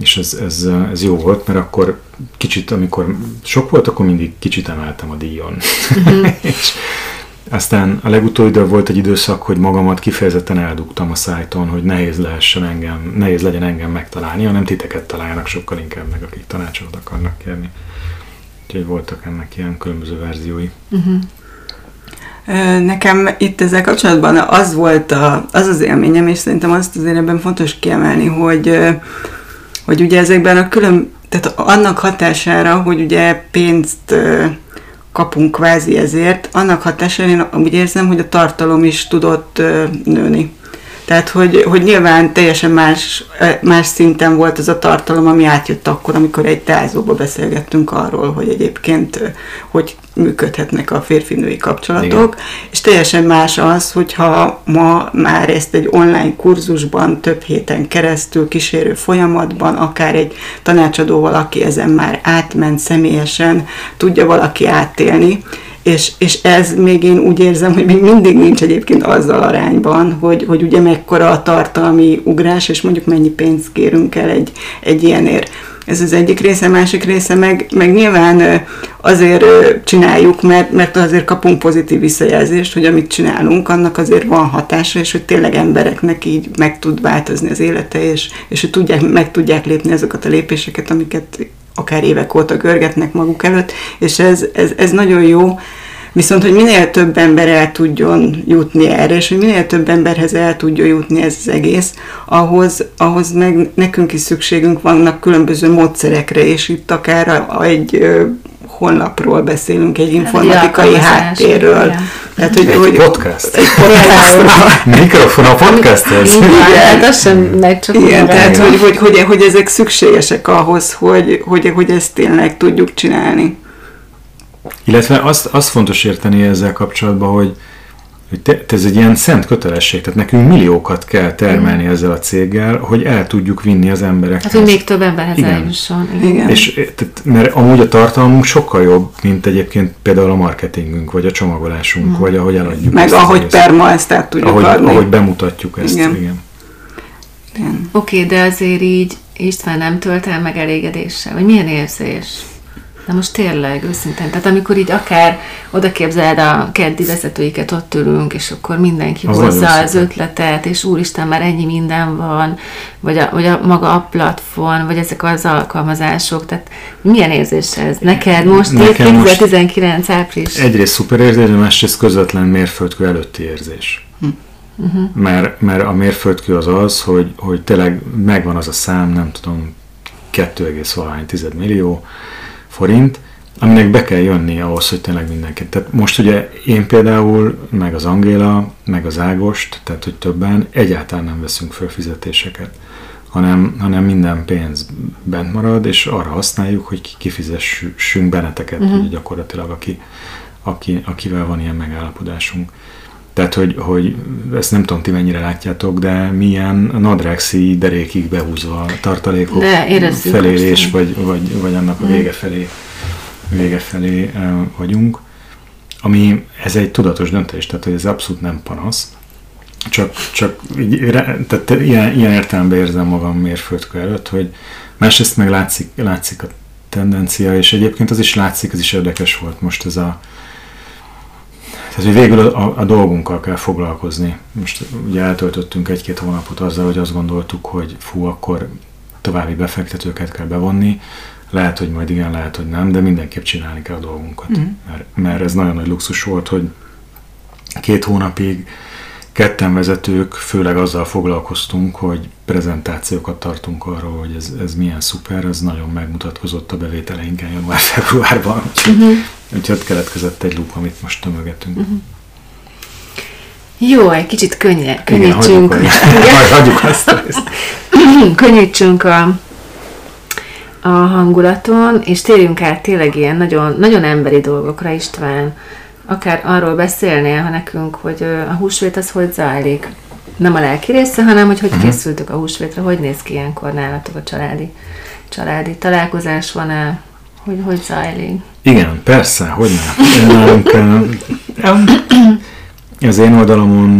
És ez, ez, ez jó volt, mert akkor kicsit, amikor sok volt, akkor mindig kicsit emeltem a díjon. Uh-huh. és aztán a legutóbbi volt egy időszak, hogy magamat kifejezetten eldugtam a szájton, hogy nehéz lehessen engem, nehéz legyen engem megtalálni, hanem titeket találjanak sokkal inkább meg, akik tanácsot akarnak kérni. Úgyhogy voltak ennek ilyen különböző verziói. Uh-huh. Nekem itt ezzel kapcsolatban az volt a, az az élményem, és szerintem azt azért ebben fontos kiemelni, hogy, hogy ugye ezekben a külön, tehát annak hatására, hogy ugye pénzt kapunk kvázi ezért, annak hatására én úgy érzem, hogy a tartalom is tudott nőni. Tehát, hogy, hogy nyilván teljesen más, más szinten volt az a tartalom, ami átjött akkor, amikor egy tázóba beszélgettünk arról, hogy egyébként hogy működhetnek a férfi-női kapcsolatok, Igen. és teljesen más az, hogyha ma már ezt egy online kurzusban több héten keresztül kísérő folyamatban, akár egy tanácsadóval, aki ezen már átment személyesen, tudja valaki átélni, és, és ez még én úgy érzem, hogy még mindig nincs egyébként azzal arányban, hogy, hogy ugye mekkora a tartalmi ugrás, és mondjuk mennyi pénzt kérünk el egy, egy ilyenért. Ez az egyik része, másik része meg, meg nyilván azért csináljuk, mert, mert azért kapunk pozitív visszajelzést, hogy amit csinálunk, annak azért van hatása, és hogy tényleg embereknek így meg tud változni az élete, és, és hogy tudják, meg tudják lépni azokat a lépéseket, amiket akár évek óta görgetnek maguk előtt, és ez, ez, ez nagyon jó, Viszont, hogy minél több ember el tudjon jutni erre, és hogy minél több emberhez el tudjon jutni ez az egész, ahhoz, ahhoz meg nekünk is szükségünk vannak különböző módszerekre, és itt akár egy honlapról beszélünk, egy informatikai háttérről. Igen. Tehát, hogy, egy hogy, podcast. Egy podcast. Mikrofon a podcasthez. Igen, hát az sem megy csak Igen, tehát hogy, hogy, hogy, hogy, ezek szükségesek ahhoz, hogy, hogy, hogy ezt tényleg tudjuk csinálni. Illetve azt, azt fontos érteni ezzel kapcsolatban, hogy, hogy te, ez egy ilyen szent kötelesség, tehát nekünk milliókat kell termelni mm. ezzel a céggel, hogy el tudjuk vinni az embereket. Hát, hogy még több emberhez Igen. eljusson. Igen. Igen. És, tehát, mert amúgy a tartalmunk sokkal jobb, mint egyébként például a marketingünk, vagy a csomagolásunk, mm. vagy ahogy eladjuk. Meg ahogy perma ezt át tudjuk ahogy, adni. Ahogy bemutatjuk ezt. Igen. Igen. Igen. Oké, okay, de azért így István nem tölt el meg elégedéssel, vagy milyen érzés? De most tényleg, őszintén, tehát amikor így akár oda képzeled a keddi vezetőiket, ott ülünk, és akkor mindenki Az hozza az szép. ötletet, és úristen, már ennyi minden van, vagy a, vagy a maga a platform, vagy ezek az alkalmazások, tehát milyen érzés ez? Neked most, Nekem most- 2019 április? Egyrészt szuper érzés, másrészt közvetlen mérföldkő előtti érzés. Uh-huh. Mert, mert a mérföldkő az az, hogy, hogy tényleg megvan az a szám, nem tudom, 2,1 millió forint, aminek be kell jönni ahhoz, hogy tényleg mindenki. Tehát most ugye én például, meg az Angéla, meg az Ágost, tehát hogy többen egyáltalán nem veszünk föl fizetéseket, hanem, hanem minden pénz bent marad, és arra használjuk, hogy ki- kifizessünk benneteket, uh-huh. ugye gyakorlatilag, aki, aki, akivel van ilyen megállapodásunk. Tehát, hogy, hogy ezt nem tudom, ti mennyire látjátok, de milyen nadrágszi derékig behúzva tartalékok De felérés, azt. vagy, vagy, vagy annak a vége felé, vége felé eh, vagyunk. Ami, ez egy tudatos döntés, tehát hogy ez abszolút nem panasz. Csak, csak így, tehát ilyen, ilyen értelemben érzem magam mérföldkő előtt, hogy másrészt meg látszik, látszik a tendencia, és egyébként az is látszik, ez is érdekes volt most ez a tehát, hogy végül a, a, dolgunkkal kell foglalkozni. Most ugye eltöltöttünk egy-két hónapot azzal, hogy azt gondoltuk, hogy fú, akkor további befektetőket kell bevonni. Lehet, hogy majd igen, lehet, hogy nem, de mindenképp csinálni kell a dolgunkat. Mhm. Mert, mert ez nagyon nagy luxus volt, hogy két hónapig ketten vezetők főleg azzal foglalkoztunk, hogy prezentációkat tartunk arról, hogy ez, ez milyen szuper, ez nagyon megmutatkozott a bevételeinken január-februárban. Uh-huh. Úgyhogy ott keletkezett egy lúp, amit most tömögetünk. Mhm. Jó, egy kicsit könnye, Igen, könnyítsünk. hagyjuk, hagyjuk, hagyjuk azt a részt. könnyítsünk a, a hangulaton, és térjünk át tényleg ilyen nagyon, nagyon emberi dolgokra, István. Akár arról beszélnél, ha nekünk, hogy a húsvét az hogy zajlik. Nem a lelki része, hanem hogy hogy Mhm. készültök a húsvétre, hogy néz ki ilyenkor nálatok a családi, családi találkozás van-e, hogy hogy zajlik. Igen, persze, hogy nem. Az én oldalamon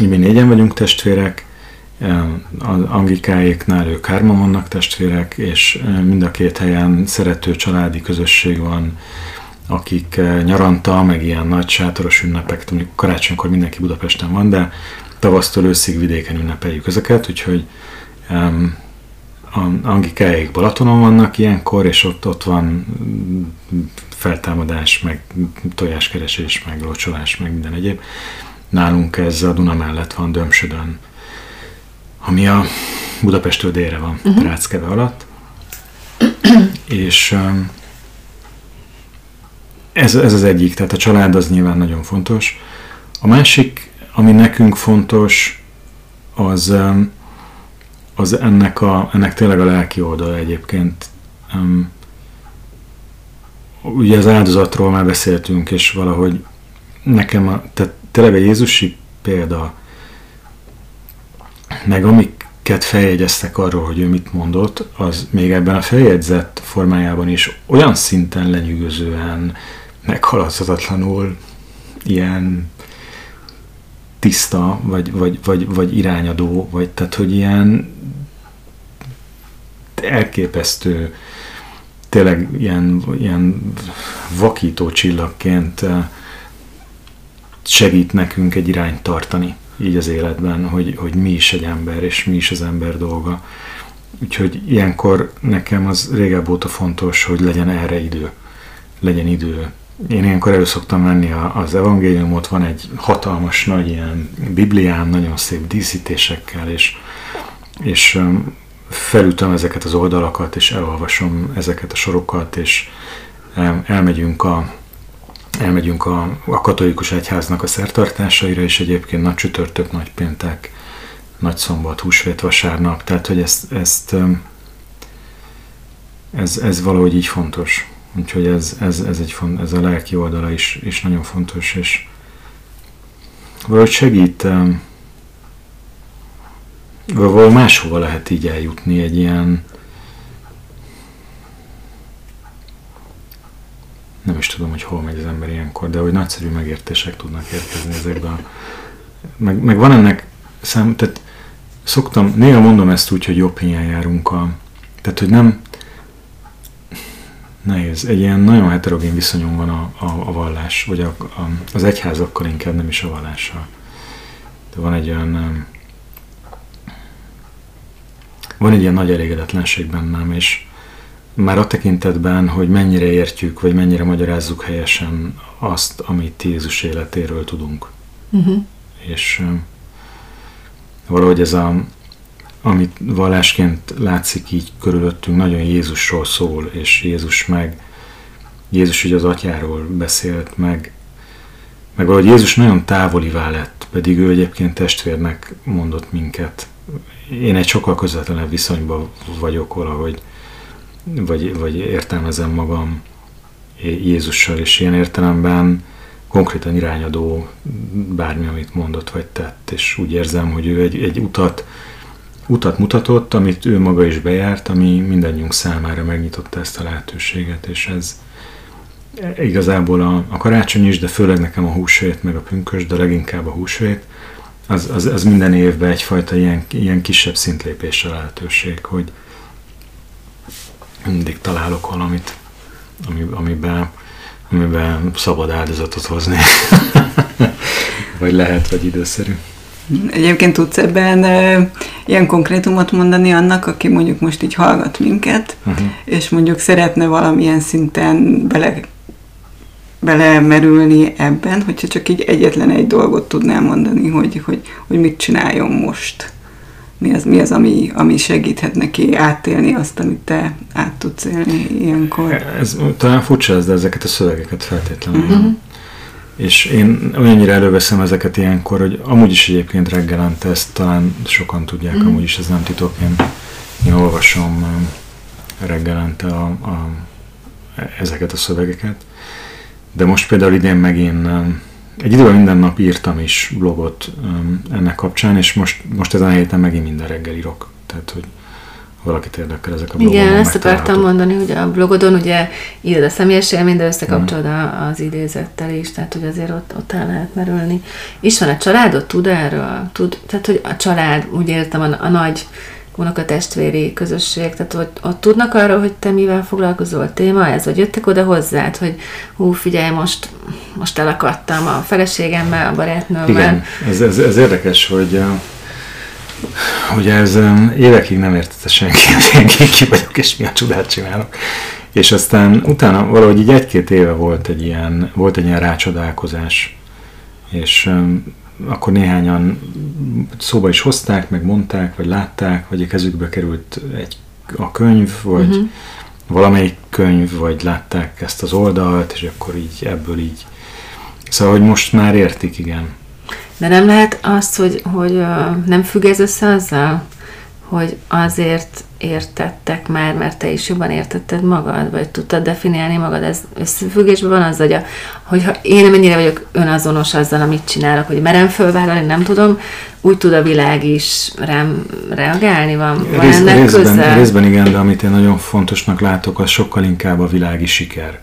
mi négyen vagyunk testvérek, az Angikáéknál ők hárman vannak testvérek, és mind a két helyen szerető családi közösség van, akik eh, nyaranta, meg ilyen nagy sátoros ünnepek, mondjuk karácsonykor mindenki Budapesten van, de tavasztól őszig vidéken ünnepeljük ezeket, úgyhogy a Angikáék Balatonon vannak ilyenkor, és ott, ott van feltámadás, meg tojáskeresés, meg locsolás, meg minden egyéb. Nálunk ez a Duna mellett van Dömsödön, ami a Budapestről délre van, uh-huh. Ráckeve alatt. és um, ez, ez az egyik, tehát a család az nyilván nagyon fontos. A másik, ami nekünk fontos, az, um, az ennek, a, ennek tényleg a lelki oldala egyébként. Um, ugye az áldozatról már beszéltünk, és valahogy nekem a, tehát tényleg a Jézusi példa, meg amiket feljegyeztek arról, hogy ő mit mondott, az még ebben a feljegyzett formájában is olyan szinten lenyűgözően, meghaladhatatlanul ilyen tiszta, vagy, vagy, vagy, vagy irányadó, vagy tehát, hogy ilyen elképesztő, tényleg ilyen, ilyen vakító csillagként eh, segít nekünk egy irányt tartani így az életben, hogy, hogy mi is egy ember, és mi is az ember dolga. Úgyhogy ilyenkor nekem az régebb óta fontos, hogy legyen erre idő. Legyen idő. Én ilyenkor elő szoktam venni az evangéliumot, van egy hatalmas nagy ilyen bibliám, nagyon szép díszítésekkel, és, és öm, felütöm ezeket az oldalakat, és elolvasom ezeket a sorokat, és elmegyünk a elmegyünk a, a katolikus egyháznak a szertartásaira, és egyébként nagy csütörtök, nagy péntek, nagy szombat, húsvét, vasárnap, tehát hogy ezt, ezt ez, ez valahogy így fontos. Úgyhogy ez, ez, ez, egy font, ez a lelki oldala is, is nagyon fontos, és valahogy segít, öm, valahogy máshova lehet így eljutni egy ilyen nem is tudom, hogy hol megy az ember ilyenkor, de hogy nagyszerű megértések tudnak érkezni ezekben. Meg, meg van ennek szám, tehát szoktam, néha mondom ezt úgy, hogy jobb helyen járunk a, tehát hogy nem, nehéz. Egy ilyen nagyon heterogén viszonyom van a, a, a vallás, vagy a, a, az egyházakkal inkább nem is a vallással. De van egy olyan van egy ilyen nagy elégedetlenség bennem, és már a tekintetben, hogy mennyire értjük, vagy mennyire magyarázzuk helyesen azt, amit Jézus életéről tudunk. Uh-huh. És valahogy ez a, amit vallásként látszik így körülöttünk, nagyon Jézusról szól, és Jézus meg, Jézus ugye az atyáról beszélt, meg, meg valahogy Jézus nagyon távolivá lett, pedig ő egyébként testvérnek mondott minket. Én egy sokkal közvetlenebb viszonyban vagyok valahogy, vagy, vagy értelmezem magam Jézussal, és ilyen értelemben konkrétan irányadó bármi, amit mondott vagy tett, és úgy érzem, hogy ő egy, egy utat, utat mutatott, amit ő maga is bejárt, ami mindannyiunk számára megnyitotta ezt a lehetőséget, és ez igazából a, a karácsony is, de főleg nekem a húsvét, meg a pünkös, de leginkább a húsvét, az, az, az minden évben egyfajta ilyen, ilyen kisebb szintlépésre lehetőség, hogy mindig találok valamit, ami, amiben, amiben szabad áldozatot hozni. vagy lehet, vagy időszerű. Egyébként tudsz ebben e, ilyen konkrétumot mondani annak, aki mondjuk most így hallgat minket, uh-huh. és mondjuk szeretne valamilyen szinten bele, belemerülni ebben, hogyha csak így egyetlen egy dolgot tudnál mondani, hogy, hogy, hogy mit csináljon most. Mi az, mi az ami, ami segíthet neki átélni azt, amit te át tudsz élni ilyenkor? Ez talán furcsa de ezeket a szövegeket feltétlenül. Uh-huh és én olyannyira előveszem ezeket ilyenkor, hogy amúgy is egyébként reggelente, ezt talán sokan tudják, mm. amúgy is ez nem titok, én, én olvasom reggelente a, a, ezeket a szövegeket. De most például idén megint egy időben minden nap írtam is blogot ennek kapcsán, és most, most ezen a héten megint minden reggel írok. Tehát, hogy valakit érdekel ezek a blogok. Igen, ezt akartam mondani, hogy a blogodon ugye írod a személyes élményt, de összekapcsolod mm. az idézettel is, tehát hogy azért ott, ott el lehet merülni. És van a családot, tud erről? Tud, tehát, hogy a család, úgy értem, a, a nagy unokatestvéri közösség, tehát ott, ott tudnak arról, hogy te mivel foglalkozol, téma ez, vagy jöttek oda hozzád, hogy hú, figyelj, most, most elakadtam a feleségemmel, a barátnőmmel. Igen, ez, ez, ez érdekes, hogy Ugye ez évekig nem értette senki, hogy én ki vagyok, és mi a csodát csinálok. És aztán utána valahogy így egy-két éve volt egy ilyen, volt egy ilyen rácsodálkozás, és um, akkor néhányan szóba is hozták, meg mondták, vagy látták, vagy a kezükbe került egy, a könyv, vagy uh-huh. valamelyik könyv, vagy látták ezt az oldalt, és akkor így ebből így. Szóval, hogy most már értik, igen. De nem lehet azt, hogy, hogy nem függ ez össze azzal, hogy azért értettek már, mert te is jobban értetted magad, vagy tudtad definiálni magad, ez összefüggésben van az, hogy a, hogyha én mennyire vagyok önazonos azzal, amit csinálok, hogy merem fölvállalni, nem tudom, úgy tud a világ is rám reagálni, van, van Rész, ennek részben, közel? Részben igen, de amit én nagyon fontosnak látok, az sokkal inkább a világi siker.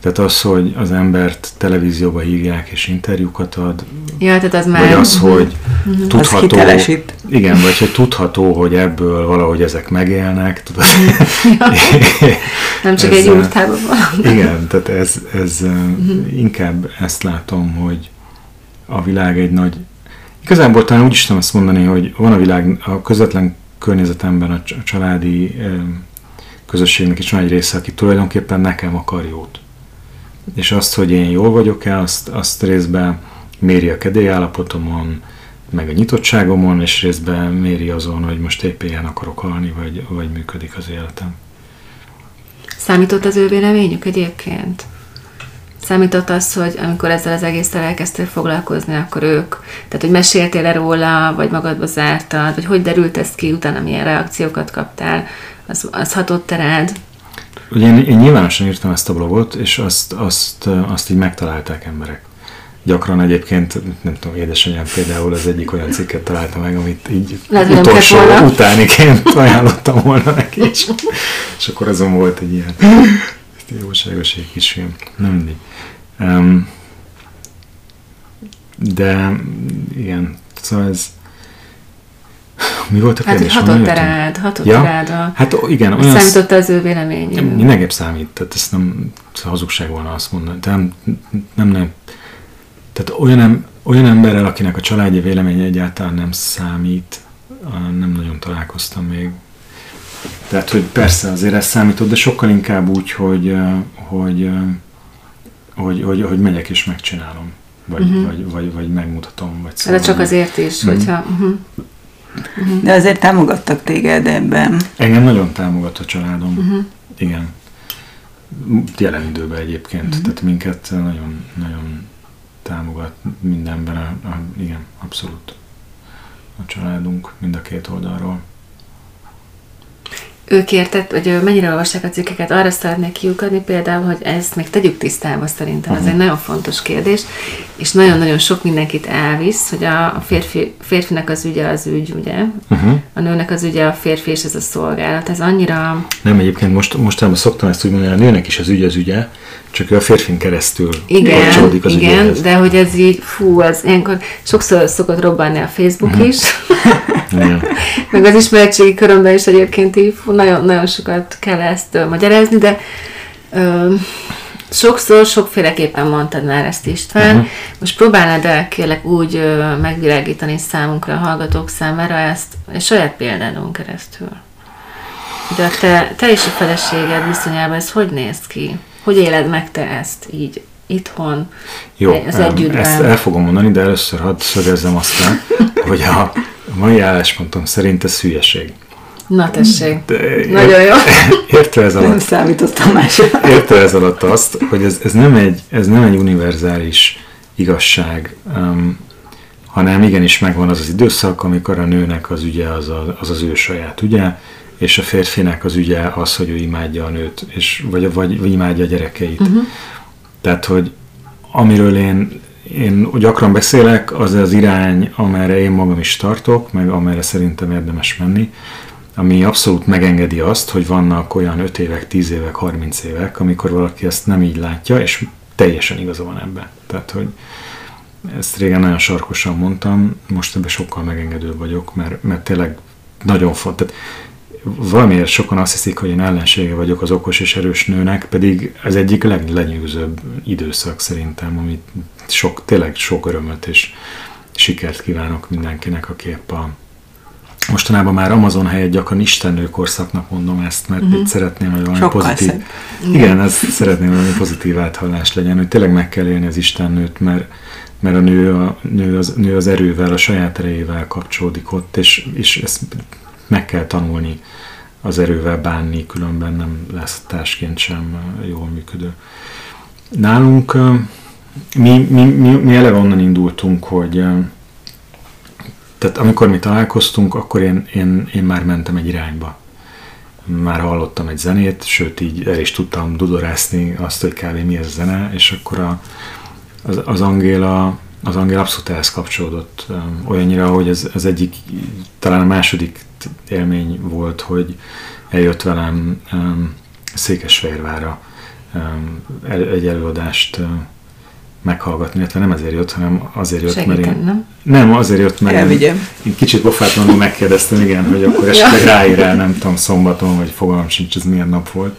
Tehát az, hogy az embert televízióba hívják és interjúkat ad, ja, tehát az már... vagy az, hogy uh-huh. tudható, az igen, vagy hogy tudható, hogy ebből valahogy ezek megélnek, tudod. ja. Nem csak ez, egy úrtában van. Igen, tehát ez, ez uh-huh. inkább ezt látom, hogy a világ egy nagy... Igazából talán úgy is tudom azt mondani, hogy van a világ a közvetlen környezetemben a családi közösségnek is van egy része, aki tulajdonképpen nekem akar jót és azt, hogy én jól vagyok-e, azt, azt részben méri a kedélyállapotomon, meg a nyitottságomon, és részben méri azon, hogy most épp ilyen akarok halni, vagy, vagy működik az életem. Számított az ő véleményük egyébként? Számított az, hogy amikor ezzel az egésztel elkezdtél foglalkozni, akkor ők, tehát hogy meséltél-e róla, vagy magadba zártad, vagy hogy derült ez ki, utána milyen reakciókat kaptál, az, az hatott rád? Ugye én, én nyilvánosan írtam ezt a blogot, és azt, azt, azt így megtalálták emberek. Gyakran egyébként, nem tudom, édesanyám például az egyik olyan cikket találta meg, amit így Lehet, utolsó utániként ajánlottam volna neki, és, és akkor azon volt egy ilyen jóságos egy kis film. Nem mindig. Um, de igen, szóval ez mi volt a Hát, hogy kérdés? hatott rád, hatott Ja? rád a... Hát igen, Olyan... Számított az ő véleménye. Mindenképp számít, tehát ezt nem hazugság volna azt mondani. De nem, nem, nem. Tehát olyan, olyan emberrel, akinek a családja véleménye egyáltalán nem számít, nem nagyon találkoztam még. Tehát, hogy persze azért ez számított, de sokkal inkább úgy, hogy, hogy, hogy, hogy, hogy megyek és megcsinálom. Vagy, uh-huh. vagy, vagy, vagy megmutatom, vagy szóval. De csak azért is, uh-huh. hogyha... Uh-huh. Uh-huh. De azért támogattak téged ebben. Engem nagyon támogat a családom. Uh-huh. Igen. Jelen időben egyébként. Uh-huh. Tehát minket nagyon, nagyon támogat mindenben. A, a, igen, abszolút. A családunk mind a két oldalról ők értett, vagy mennyire olvasták a cikkeket, arra szeretnék kiukadni például, hogy ezt még tegyük tisztába szerintem, ez egy nagyon fontos kérdés, és nagyon-nagyon sok mindenkit elvisz, hogy a, férfi, férfinek az ügye az ügy, ugye? Uh-huh. A nőnek az ügye a férfi, és ez a szolgálat. Ez annyira... Nem, egyébként most, mostanában szoktam ezt úgy mondani, a nőnek is az ügy az ügye, csak ő a férfin keresztül igen, kapcsolódik az Igen, ügyéhez. de hogy ez így, fú, az ilyenkor sokszor szokott robbanni a Facebook uh-huh. is, meg az ismeretségi körömben is egyébként így, nagyon, nagyon sokat kell ezt uh, magyarázni, de ö, sokszor, sokféleképpen mondtad már ezt István. Uh-huh. Most próbálnád el kérlek úgy ö, megvilágítani számunkra, a hallgatók számára ezt, egy saját példádon keresztül. De a te, te és a feleséged viszonyában ez hogy néz ki? Hogy éled meg te ezt így itthon, Jó, az együttben? ezt el fogom mondani, de először hadd szögezzem azt hogy a mai álláspontom szerint ez hülyeség. Na tessék, de, nagyon jó. Értve ez alatt, nem számítottam másra. Értve ez alatt azt, hogy ez, ez, nem, egy, ez nem egy univerzális igazság, um, hanem igenis megvan az az időszak, amikor a nőnek az ügye az a, az, az ő saját ügye, és a férfinek az ügye az, hogy ő imádja a nőt, és, vagy, vagy, vagy imádja a gyerekeit. Uh-huh. Tehát, hogy amiről én, én gyakran beszélek, az az irány, amerre én magam is tartok, meg amerre szerintem érdemes menni, ami abszolút megengedi azt, hogy vannak olyan 5 évek, 10 évek, 30 évek, amikor valaki ezt nem így látja, és teljesen igaza van ebbe. Tehát, hogy ezt régen nagyon sarkosan mondtam, most ebben sokkal megengedőbb vagyok, mert, mert tényleg nagyon fontos valamiért sokan azt hiszik, hogy én ellensége vagyok az okos és erős nőnek, pedig ez egyik leglenyűgözőbb időszak szerintem, amit sok, tényleg sok örömöt és sikert kívánok mindenkinek, aki épp a Mostanában már Amazon helyett gyakran istennő korszaknak mondom ezt, mert uh-huh. itt szeretném, hogy valami Sokkal pozitív... Szebb. Igen, ez szeretném, hogy valami pozitív áthallás legyen, hogy tényleg meg kell élni az istennőt, mert, mert a nő, a nő, az, nő az erővel, a saját erejével kapcsolódik ott, és, és ezt meg kell tanulni az erővel bánni, különben nem lesz társként sem jól működő. Nálunk mi, mi, mi, mi eleve onnan indultunk, hogy tehát amikor mi találkoztunk, akkor én, én, én már mentem egy irányba. Már hallottam egy zenét, sőt így el is tudtam dudorászni azt, hogy kb. mi ez a zene, és akkor a, az, az Angéla az Angéla abszolút ehhez kapcsolódott. Olyannyira, hogy ez, ez egyik, talán a második élmény volt, hogy eljött velem Székesfehérvára egy előadást meghallgatni, illetve nem ezért jött, hanem azért jött, Segítem, mert én, nem? nem, azért jött, mert Elvigyem. én, én kicsit pofátlanul megkérdeztem, igen, hogy akkor esetleg ráír el, nem tudom, szombaton, vagy fogalmam sincs, ez milyen nap volt.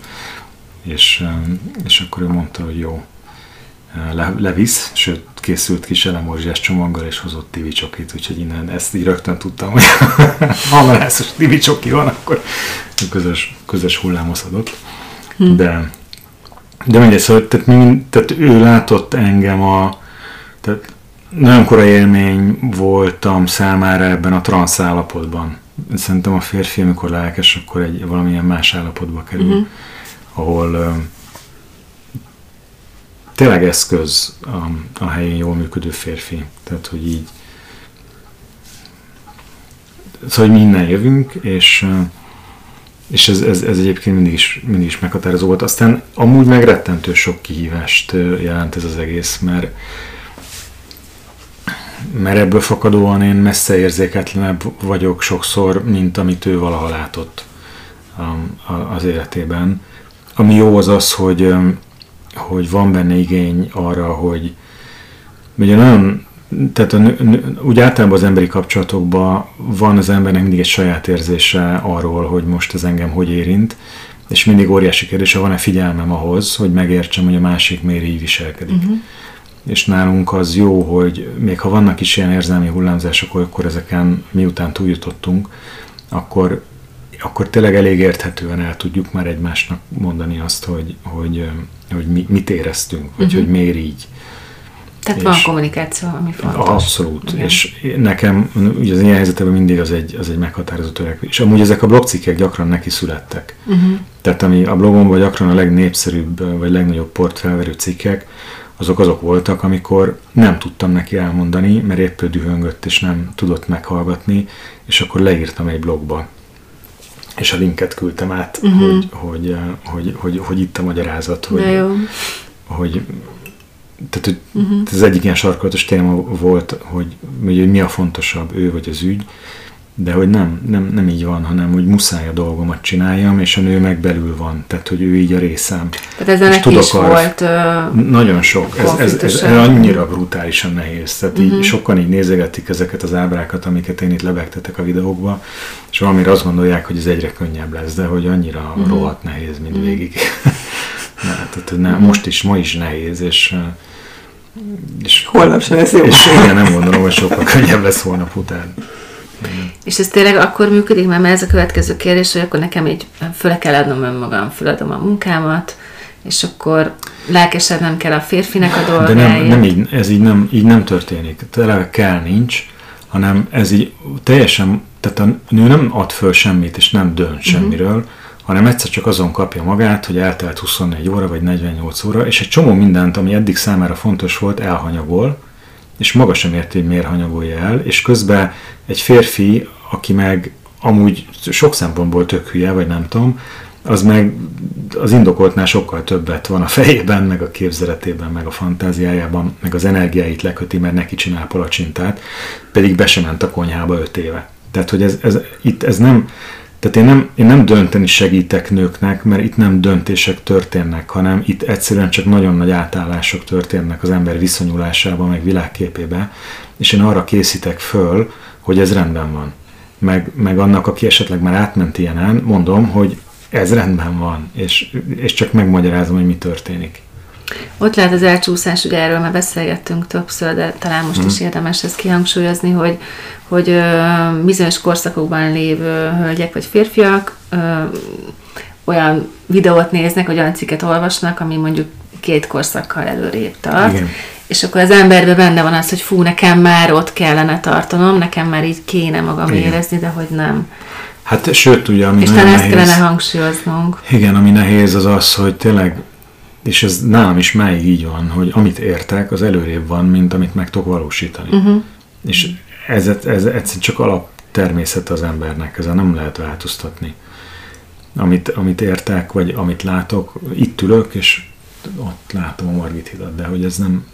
És, és akkor ő mondta, hogy jó, le, levisz, sőt készült kis elemorzsiás csomaggal, és hozott tivi csokit, úgyhogy innen ezt így rögtön tudtam, hogy ha malászos tivi csoki van, akkor közös, közös hullámhoz adott. Hm. De, de mindegy, szóval tehát, mi, tehát ő látott engem a, tehát nagyon korai élmény voltam számára ebben a transz állapotban. Szerintem a férfi, amikor lelkes, akkor egy valamilyen más állapotba kerül, uh-huh. ahol tényleg eszköz a, a helyén jól működő férfi. Tehát, hogy így szóval, hogy mi innen jövünk, és, és ez, ez, ez egyébként mindig is, mindig is meghatározó volt. Aztán amúgy megrettentő sok kihívást jelent ez az egész, mert mert ebből fakadóan én messze érzéketlenebb vagyok sokszor, mint amit ő valaha látott az életében. Ami jó az az, hogy hogy van benne igény arra, hogy ugye nagyon tehát a nő, úgy általában az emberi kapcsolatokban van az embernek mindig egy saját érzése arról, hogy most ez engem hogy érint, és mindig óriási kérdés, van-e figyelmem ahhoz, hogy megértsem, hogy a másik miért így viselkedik. Uh-huh. És nálunk az jó, hogy még ha vannak is ilyen érzelmi hullámzások, akkor ezeken miután túljutottunk, akkor, akkor tényleg elég érthetően el tudjuk már egymásnak mondani azt, hogy, hogy, hogy mi, mit éreztünk, vagy uh-huh. hogy miért így. Tehát és van kommunikáció, ami fontos. Abszolút. Igen. És nekem ugye az ilyen helyzetben mindig az egy, az egy meghatározó törekvés. És amúgy ezek a blogcikkek gyakran neki születtek. Uh-huh. Tehát ami a blogomban gyakran a legnépszerűbb, vagy legnagyobb port felverő cikkek, azok azok voltak, amikor nem tudtam neki elmondani, mert épp dühöngött és nem tudott meghallgatni, és akkor leírtam egy blogba. És a linket küldtem át, uh-huh. hogy, hogy, hogy, hogy, hogy itt a magyarázat, hogy, hogy tehát hogy uh-huh. ez egyik ilyen sarkolatos téma volt, hogy, hogy mi a fontosabb, ő vagy az ügy, de hogy nem, nem, nem így van, hanem hogy muszáj a dolgomat csináljam, és a nő meg belül van, tehát hogy ő így a részem. Tehát ez neki is arra, volt Nagyon sok, ez, ez, ez, ez annyira brutálisan nehéz, tehát uh-huh. így mhm. sokan így nézegetik ezeket az ábrákat, amiket én itt lebegtetek a videókba, és valamire azt gondolják, hogy ez egyre könnyebb lesz, de hogy annyira uh-huh. rohadt nehéz mind uh-huh. végig. tehát ne, most is, ma is nehéz, és és holnap sem lesz jó. És igen, nem gondolom, hogy sokkal könnyebb lesz holnap után. És ez tényleg akkor működik, mert ez a következő kérdés, hogy akkor nekem így föl kell adnom önmagam, föladom a munkámat, és akkor lelkesebb nem kell a férfinek a dolgáért. De nem, nem így, ez így nem, így nem történik. Tényleg kell nincs, hanem ez így teljesen, tehát a nő nem ad föl semmit, és nem dönt uh-huh. semmiről, hanem egyszer csak azon kapja magát, hogy eltelt 24 óra vagy 48 óra, és egy csomó mindent, ami eddig számára fontos volt, elhanyagol, és maga sem érti, hogy miért hanyagolja el, és közben egy férfi, aki meg amúgy sok szempontból tök hülye, vagy nem tudom, az meg az indokoltnál sokkal többet van a fejében, meg a képzeletében, meg a fantáziájában, meg az energiáit leköti, mert neki csinál palacsintát, pedig be sem ment a konyhába öt éve. Tehát, hogy ez, ez, itt ez nem, tehát én nem, én nem dönteni segítek nőknek, mert itt nem döntések történnek, hanem itt egyszerűen csak nagyon nagy átállások történnek az ember viszonyulásában, meg világképében, és én arra készítek föl, hogy ez rendben van. Meg, meg annak, aki esetleg már átment ilyenen, mondom, hogy ez rendben van, és, és csak megmagyarázom, hogy mi történik. Ott lehet az elcsúszás, ugye erről már beszélgettünk többször, de talán most mm. is mhm. érdemes ezt kihangsúlyozni, hogy, hogy ö, bizonyos korszakokban lévő hölgyek vagy férfiak ö, olyan videót néznek, vagy olyan cikket olvasnak, ami mondjuk két korszakkal előrébb tart. Igen. És akkor az emberben benne van az, hogy fú, nekem már ott kellene tartanom, nekem már így kéne magam Igen. érezni, de hogy nem. Hát sőt, ugye, ami És talán ezt kellene hangsúlyoznunk. Igen, ami nehéz az az, hogy tényleg és ez nálam is máig így van, hogy amit értek, az előrébb van, mint amit meg tudok valósítani. Uh-huh. És ez, ez, egyszerűen csak alap természet az embernek, ezzel nem lehet változtatni. Amit, amit értek, vagy amit látok, itt ülök, és ott látom a Margit hidat, de hogy ez nem,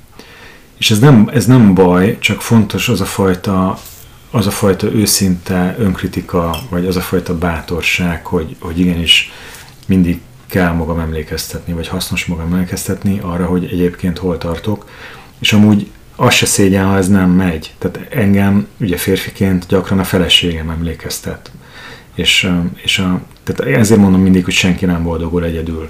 és ez nem, ez nem baj, csak fontos az a fajta az a fajta őszinte önkritika, vagy az a fajta bátorság, hogy, hogy igenis mindig kell magam emlékeztetni, vagy hasznos magam emlékeztetni arra, hogy egyébként hol tartok, és amúgy az se szégyen, ha ez nem megy. Tehát engem ugye férfiként gyakran a feleségem emlékeztet. És, és a, tehát ezért mondom mindig, hogy senki nem boldogul egyedül.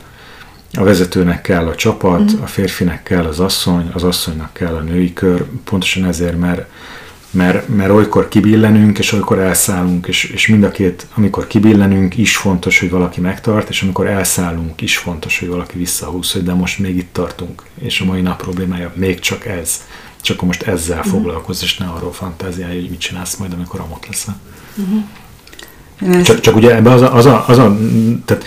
A vezetőnek kell a csapat, mm. a férfinek kell az asszony, az asszonynak kell a női kör, pontosan ezért, mert mert, mert olykor kibillenünk, és olykor elszállunk, és, és mind a két, amikor kibillenünk, is fontos, hogy valaki megtart, és amikor elszállunk, is fontos, hogy valaki visszahúz, hogy de most még itt tartunk, és a mai nap problémája még csak ez. Csak most ezzel uh-huh. foglalkozz, és ne arról fantáziálj, hogy mit csinálsz majd, amikor amott leszel. Uh-huh. Csak, csak ugye ebbe az a, az a, az a tehát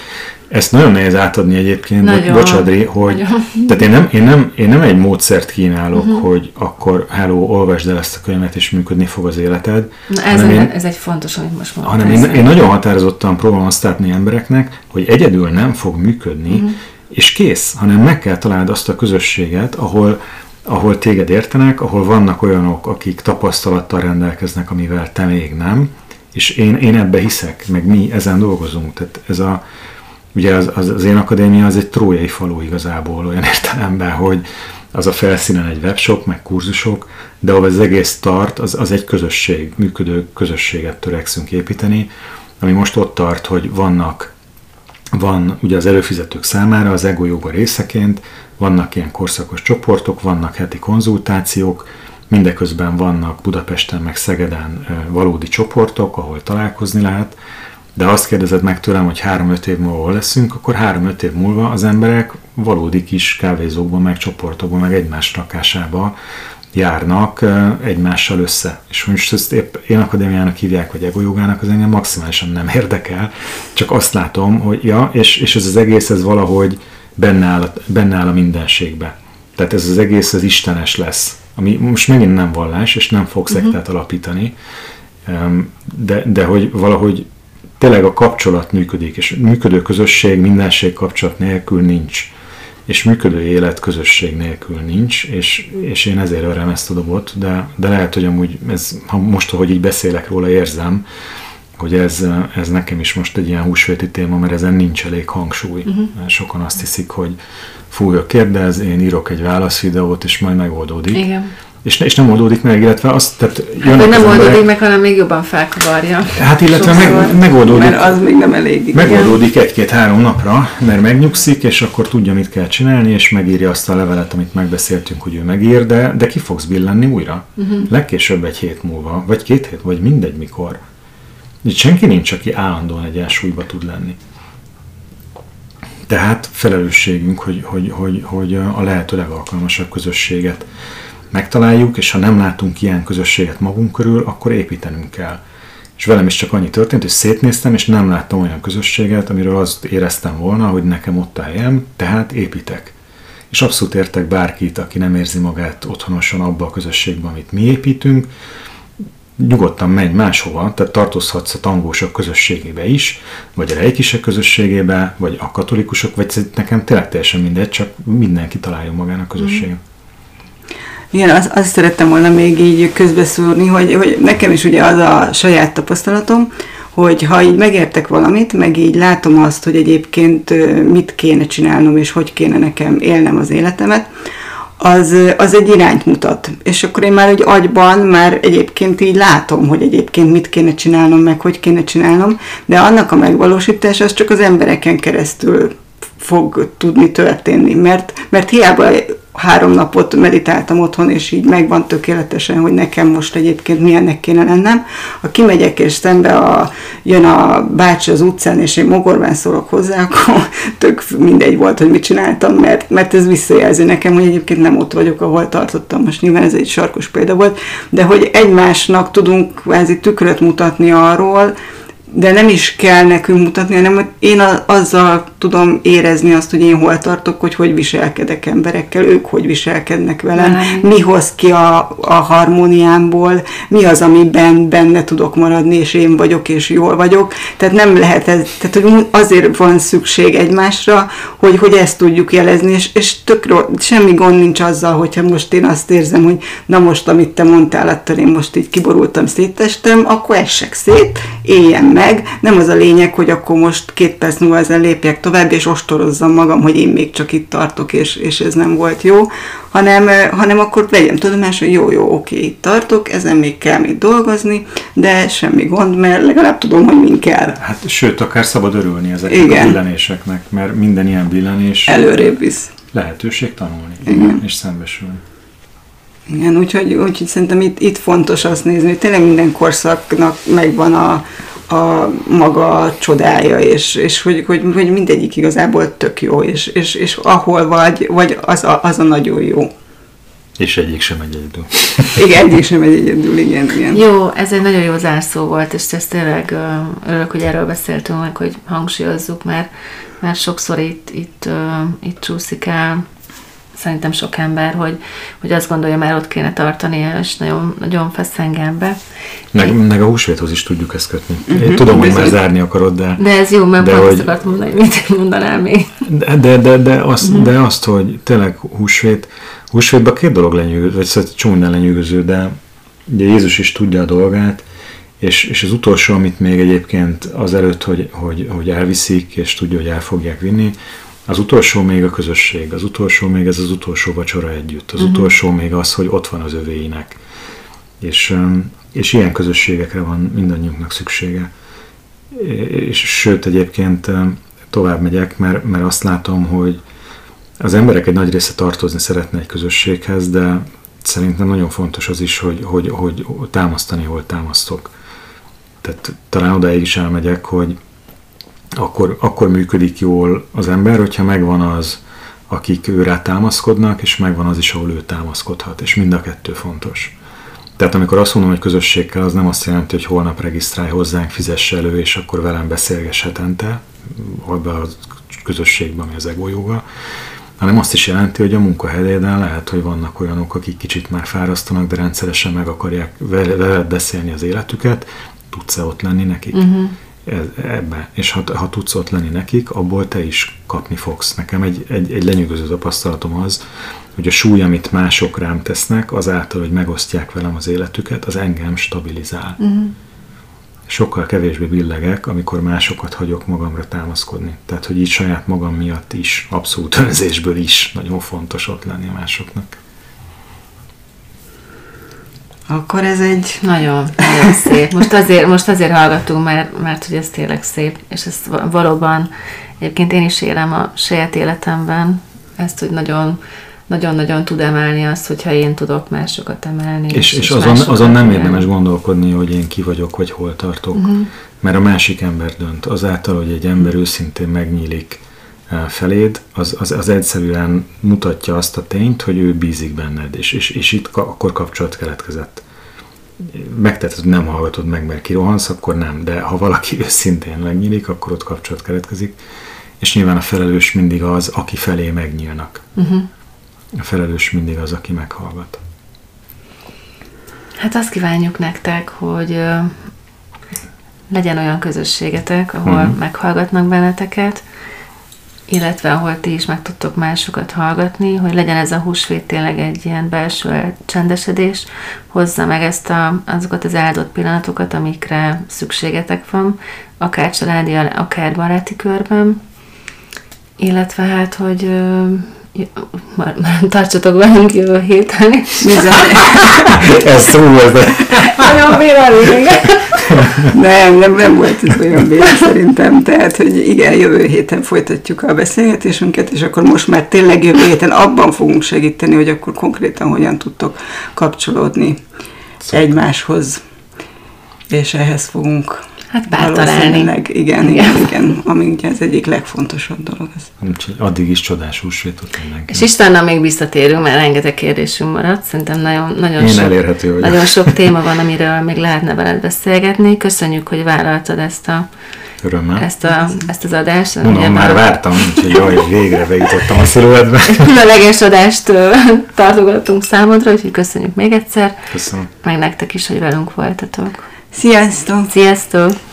ezt nagyon nehéz átadni egyébként, nagyon, bocsadri, hogy nagyon. tehát én nem, én, nem, én nem egy módszert kínálok, uh-huh. hogy akkor hello, olvasd el ezt a könyvet, és működni fog az életed. Na ez, egy, én, ez egy fontos, amit most mondtam. Hanem én, én nagyon határozottan próbálom azt látni embereknek, hogy egyedül nem fog működni, uh-huh. és kész, hanem meg kell találnod azt a közösséget, ahol ahol téged értenek, ahol vannak olyanok, akik tapasztalattal rendelkeznek, amivel te még nem, és én, én ebbe hiszek, meg mi ezen dolgozunk. Tehát ez a, ugye az, az, az én akadémia az egy trójai falu igazából olyan értelemben, hogy, az a felszínen egy webshop, meg kurzusok, de ahol az egész tart, az, az egy közösség, működő közösséget törekszünk építeni, ami most ott tart, hogy vannak van ugye az előfizetők számára az ego joga részeként, vannak ilyen korszakos csoportok, vannak heti konzultációk, mindeközben vannak Budapesten meg Szegeden valódi csoportok, ahol találkozni lehet, de azt kérdezed meg tőlem, hogy 3-5 év múlva hol leszünk, akkor 3-5 év múlva az emberek valódi kis kávézókban, meg csoportokban, meg egymás lakásába járnak egymással össze. És most ezt épp én akadémiának hívják, vagy egojogának, az engem maximálisan nem érdekel, csak azt látom, hogy ja, és, és ez az egész, ez valahogy benne áll, benne áll a mindenségbe. Tehát ez az egész, az istenes lesz. Ami most megint nem vallás, és nem fog szektát uh-huh. alapítani, de, de hogy valahogy tényleg a kapcsolat működik, és működő közösség mindenség kapcsolat nélkül nincs, és működő élet közösség nélkül nincs, és, és én ezért örem ezt a dobot, de, de lehet, hogy amúgy ez, ha most, ahogy így beszélek róla, érzem, hogy ez, ez nekem is most egy ilyen húsvéti téma, mert ezen nincs elég hangsúly. Uh-huh. Sokan azt hiszik, hogy fújja kérdez, én írok egy válaszvideót, és majd megoldódik. Igen és, és nem oldódik meg, illetve azt, tehát hát, nem oldódik emberek, meg, hanem még jobban felkavarja. Hát illetve meg, megoldódik. Mert az még nem elég. Megoldódik egy-két-három napra, mert megnyugszik, és akkor tudja, mit kell csinálni, és megírja azt a levelet, amit megbeszéltünk, hogy ő megír, de, de ki fogsz billenni újra. Uh-huh. Legkésőbb egy hét múlva, vagy két hét, vagy mindegy mikor. Így senki nincs, aki állandóan egy elsúlyba tud lenni. Tehát felelősségünk, hogy, hogy, hogy, hogy a lehető legalkalmasabb közösséget megtaláljuk, és ha nem látunk ilyen közösséget magunk körül, akkor építenünk kell. És velem is csak annyi történt, hogy szétnéztem, és nem láttam olyan közösséget, amiről azt éreztem volna, hogy nekem ott a helyem, tehát építek. És abszolút értek bárkit, aki nem érzi magát otthonosan abba a közösségben, amit mi építünk, nyugodtan menj máshova, tehát tartozhatsz a tangósok közösségébe is, vagy a rejkisek közösségébe, vagy a katolikusok, vagy nekem tényleg teljesen mindegy, csak mindenki találjon magának közösséget. Mm. Igen, azt, azt szerettem volna még így közbeszúrni, hogy, hogy nekem is ugye az a saját tapasztalatom, hogy ha így megértek valamit, meg így látom azt, hogy egyébként mit kéne csinálnom, és hogy kéne nekem élnem az életemet, az, az egy irányt mutat. És akkor én már egy agyban már egyébként így látom, hogy egyébként mit kéne csinálnom, meg hogy kéne csinálnom, de annak a megvalósítása az csak az embereken keresztül fog tudni történni, mert, mert hiába három napot meditáltam otthon, és így megvan tökéletesen, hogy nekem most egyébként milyennek kéne lennem. Ha kimegyek, és szembe a, jön a bácsi az utcán, és én mogorván szólok hozzá, akkor tök mindegy volt, hogy mit csináltam, mert, mert ez visszajelzi nekem, hogy egyébként nem ott vagyok, ahol tartottam. Most nyilván ez egy sarkos példa volt, de hogy egymásnak tudunk kvázi tükröt mutatni arról, de nem is kell nekünk mutatni, hanem én azzal tudom érezni azt, hogy én hol tartok, hogy hogy viselkedek emberekkel, ők hogy viselkednek velem, nem. mi hoz ki a, a harmóniámból, mi az, amiben benne tudok maradni, és én vagyok, és jól vagyok. Tehát nem lehet ez, tehát hogy azért van szükség egymásra, hogy, hogy ezt tudjuk jelezni, és, és tök semmi gond nincs azzal, hogyha most én azt érzem, hogy na most, amit te mondtál, attól én most így kiborultam, széttestem, akkor essek szét, éljen meg. Nem az a lényeg, hogy akkor most két perc múlva ezen lépjek tovább, és ostorozzam magam, hogy én még csak itt tartok, és, és ez nem volt jó, hanem, hanem akkor vegyem tudomásul, hogy jó, jó, oké, itt tartok, ezen még kell még dolgozni, de semmi gond, mert legalább tudom, hogy min kell. Hát sőt, akár szabad örülni ezeknek Igen. a billanéseknek, mert minden ilyen billenés előrébb visz. Lehetőség tanulni Igen. és szembesülni. Igen, úgyhogy, úgyhogy szerintem itt, itt fontos azt nézni, hogy tényleg minden korszaknak megvan a, a maga csodája, és, és hogy, hogy, hogy mindegyik igazából tök jó, és, és, és ahol vagy, vagy az a, az a nagyon jó. És egyik sem egy egyedül. Igen, egyik sem egy egyedül, igen, igen. Jó, ez egy nagyon jó zárszó volt, és ez tényleg örülök, hogy erről beszéltünk meg, hogy hangsúlyozzuk, mert, mert sokszor itt, itt, itt csúszik el szerintem sok ember, hogy, hogy azt gondolja, már ott kéne tartani, és nagyon, nagyon feszengem be. Meg, meg a húsvéthoz is tudjuk ezt kötni. Uh-huh. Én tudom, hogy már zárni akarod, de... De ez jó, mert de pont hogy, azt mondani, mit mondanál még. De, de, de, de, azt, uh-huh. de azt, hogy tényleg húsvét, húsvétben két dolog lenyűgöző, vagy szóval csúnya lenyűgöző, de ugye Jézus is tudja a dolgát, és, és az utolsó, amit még egyébként az előtt, hogy, hogy, hogy elviszik, és tudja, hogy el fogják vinni, Az utolsó még a közösség, az utolsó még ez az utolsó vacsora együtt, az uh-huh. utolsó még az, hogy ott van az övéinek. És, és ilyen közösségekre van mindannyiunknak szüksége. És sőt, egyébként tovább megyek, mert, mert azt látom, hogy az emberek egy nagy része tartozni szeretne egy közösséghez, de szerintem nagyon fontos az is, hogy, hogy, hogy támasztani, hol támasztok. Tehát talán odáig is elmegyek, hogy akkor, akkor működik jól az ember, hogyha megvan az, akik őrá támaszkodnak, és megvan az is, ahol ő támaszkodhat, és mind a kettő fontos. Tehát amikor azt mondom, hogy közösségkel, az nem azt jelenti, hogy holnap regisztrálj hozzánk, fizess elő, és akkor velem beszélgess hetente, be a közösségben, ami az ego joga, hanem azt is jelenti, hogy a munkahelyeden lehet, hogy vannak olyanok, akik kicsit már fárasztanak, de rendszeresen meg akarják veled beszélni az életüket, tudsz-e ott lenni nekik? Uh-huh. Ebbe. És ha, ha tudsz ott lenni nekik, abból te is kapni fogsz. Nekem egy, egy, egy lenyűgöző tapasztalatom az, hogy a súly, amit mások rám tesznek, azáltal, hogy megosztják velem az életüket, az engem stabilizál. Uh-huh sokkal kevésbé billegek, amikor másokat hagyok magamra támaszkodni. Tehát, hogy így saját magam miatt is, abszolút önzésből is nagyon fontos ott lenni másoknak. Akkor ez egy... Nagyon, nagyon szép. Most azért, most azért hallgatunk, mert, mert hogy ez tényleg szép, és ezt valóban egyébként én is élem a saját életemben, ezt, hogy nagyon nagyon-nagyon tud emelni azt, hogyha én tudok másokat emelni. És, és, és azon, azon nem érdemes gondolkodni, hogy én ki vagyok, vagy hol tartok, uh-huh. mert a másik ember dönt. Azáltal, hogy egy ember uh-huh. őszintén megnyílik feléd, az, az, az egyszerűen mutatja azt a tényt, hogy ő bízik benned, és, és, és itt ka, akkor kapcsolat keletkezett. Megteheted, hogy nem hallgatod meg, mert kirohansz, akkor nem, de ha valaki őszintén megnyílik, akkor ott kapcsolat keletkezik, és nyilván a felelős mindig az, aki felé megnyílnak. Uh-huh. A felelős mindig az, aki meghallgat. Hát azt kívánjuk nektek, hogy legyen olyan közösségetek, ahol uh-huh. meghallgatnak benneteket, illetve ahol ti is meg tudtok másokat hallgatni, hogy legyen ez a húsvét tényleg egy ilyen belső csendesedés, hozza meg ezt a, azokat az áldott pillanatokat, amikre szükségetek van, akár családi, akár baráti körben, illetve hát, hogy már, már tartsatok velünk jövő héten is. ez szó volt. Nagyon vélemény. Nem, nem, nem volt ez olyan béna szerintem. Tehát, hogy igen, jövő héten folytatjuk a beszélgetésünket, és akkor most már tényleg jövő héten abban fogunk segíteni, hogy akkor konkrétan hogyan tudtok kapcsolódni szóval. egymáshoz. És ehhez fogunk Hát bártalálni. Igen, igen, igen, igen, ami ugye az egyik legfontosabb dolog. Ez. Addig is csodás húsvétot mindenki. És Istennel még visszatérünk, mert rengeteg kérdésünk maradt. Szerintem nagyon, nagyon, Én sok, elérhető vagyok. nagyon sok téma van, amiről még lehetne veled beszélgetni. Köszönjük, hogy vállaltad ezt a Örömmel. Ezt, a, ezt az adást. Mondom, már vártam, úgyhogy jaj, végre bejutottam a sziluetbe. Különleges adást tartogattunk számodra, úgyhogy köszönjük még egyszer. Köszönöm. Meg nektek is, hogy velünk voltatok. Sziasztok! Sziasztok!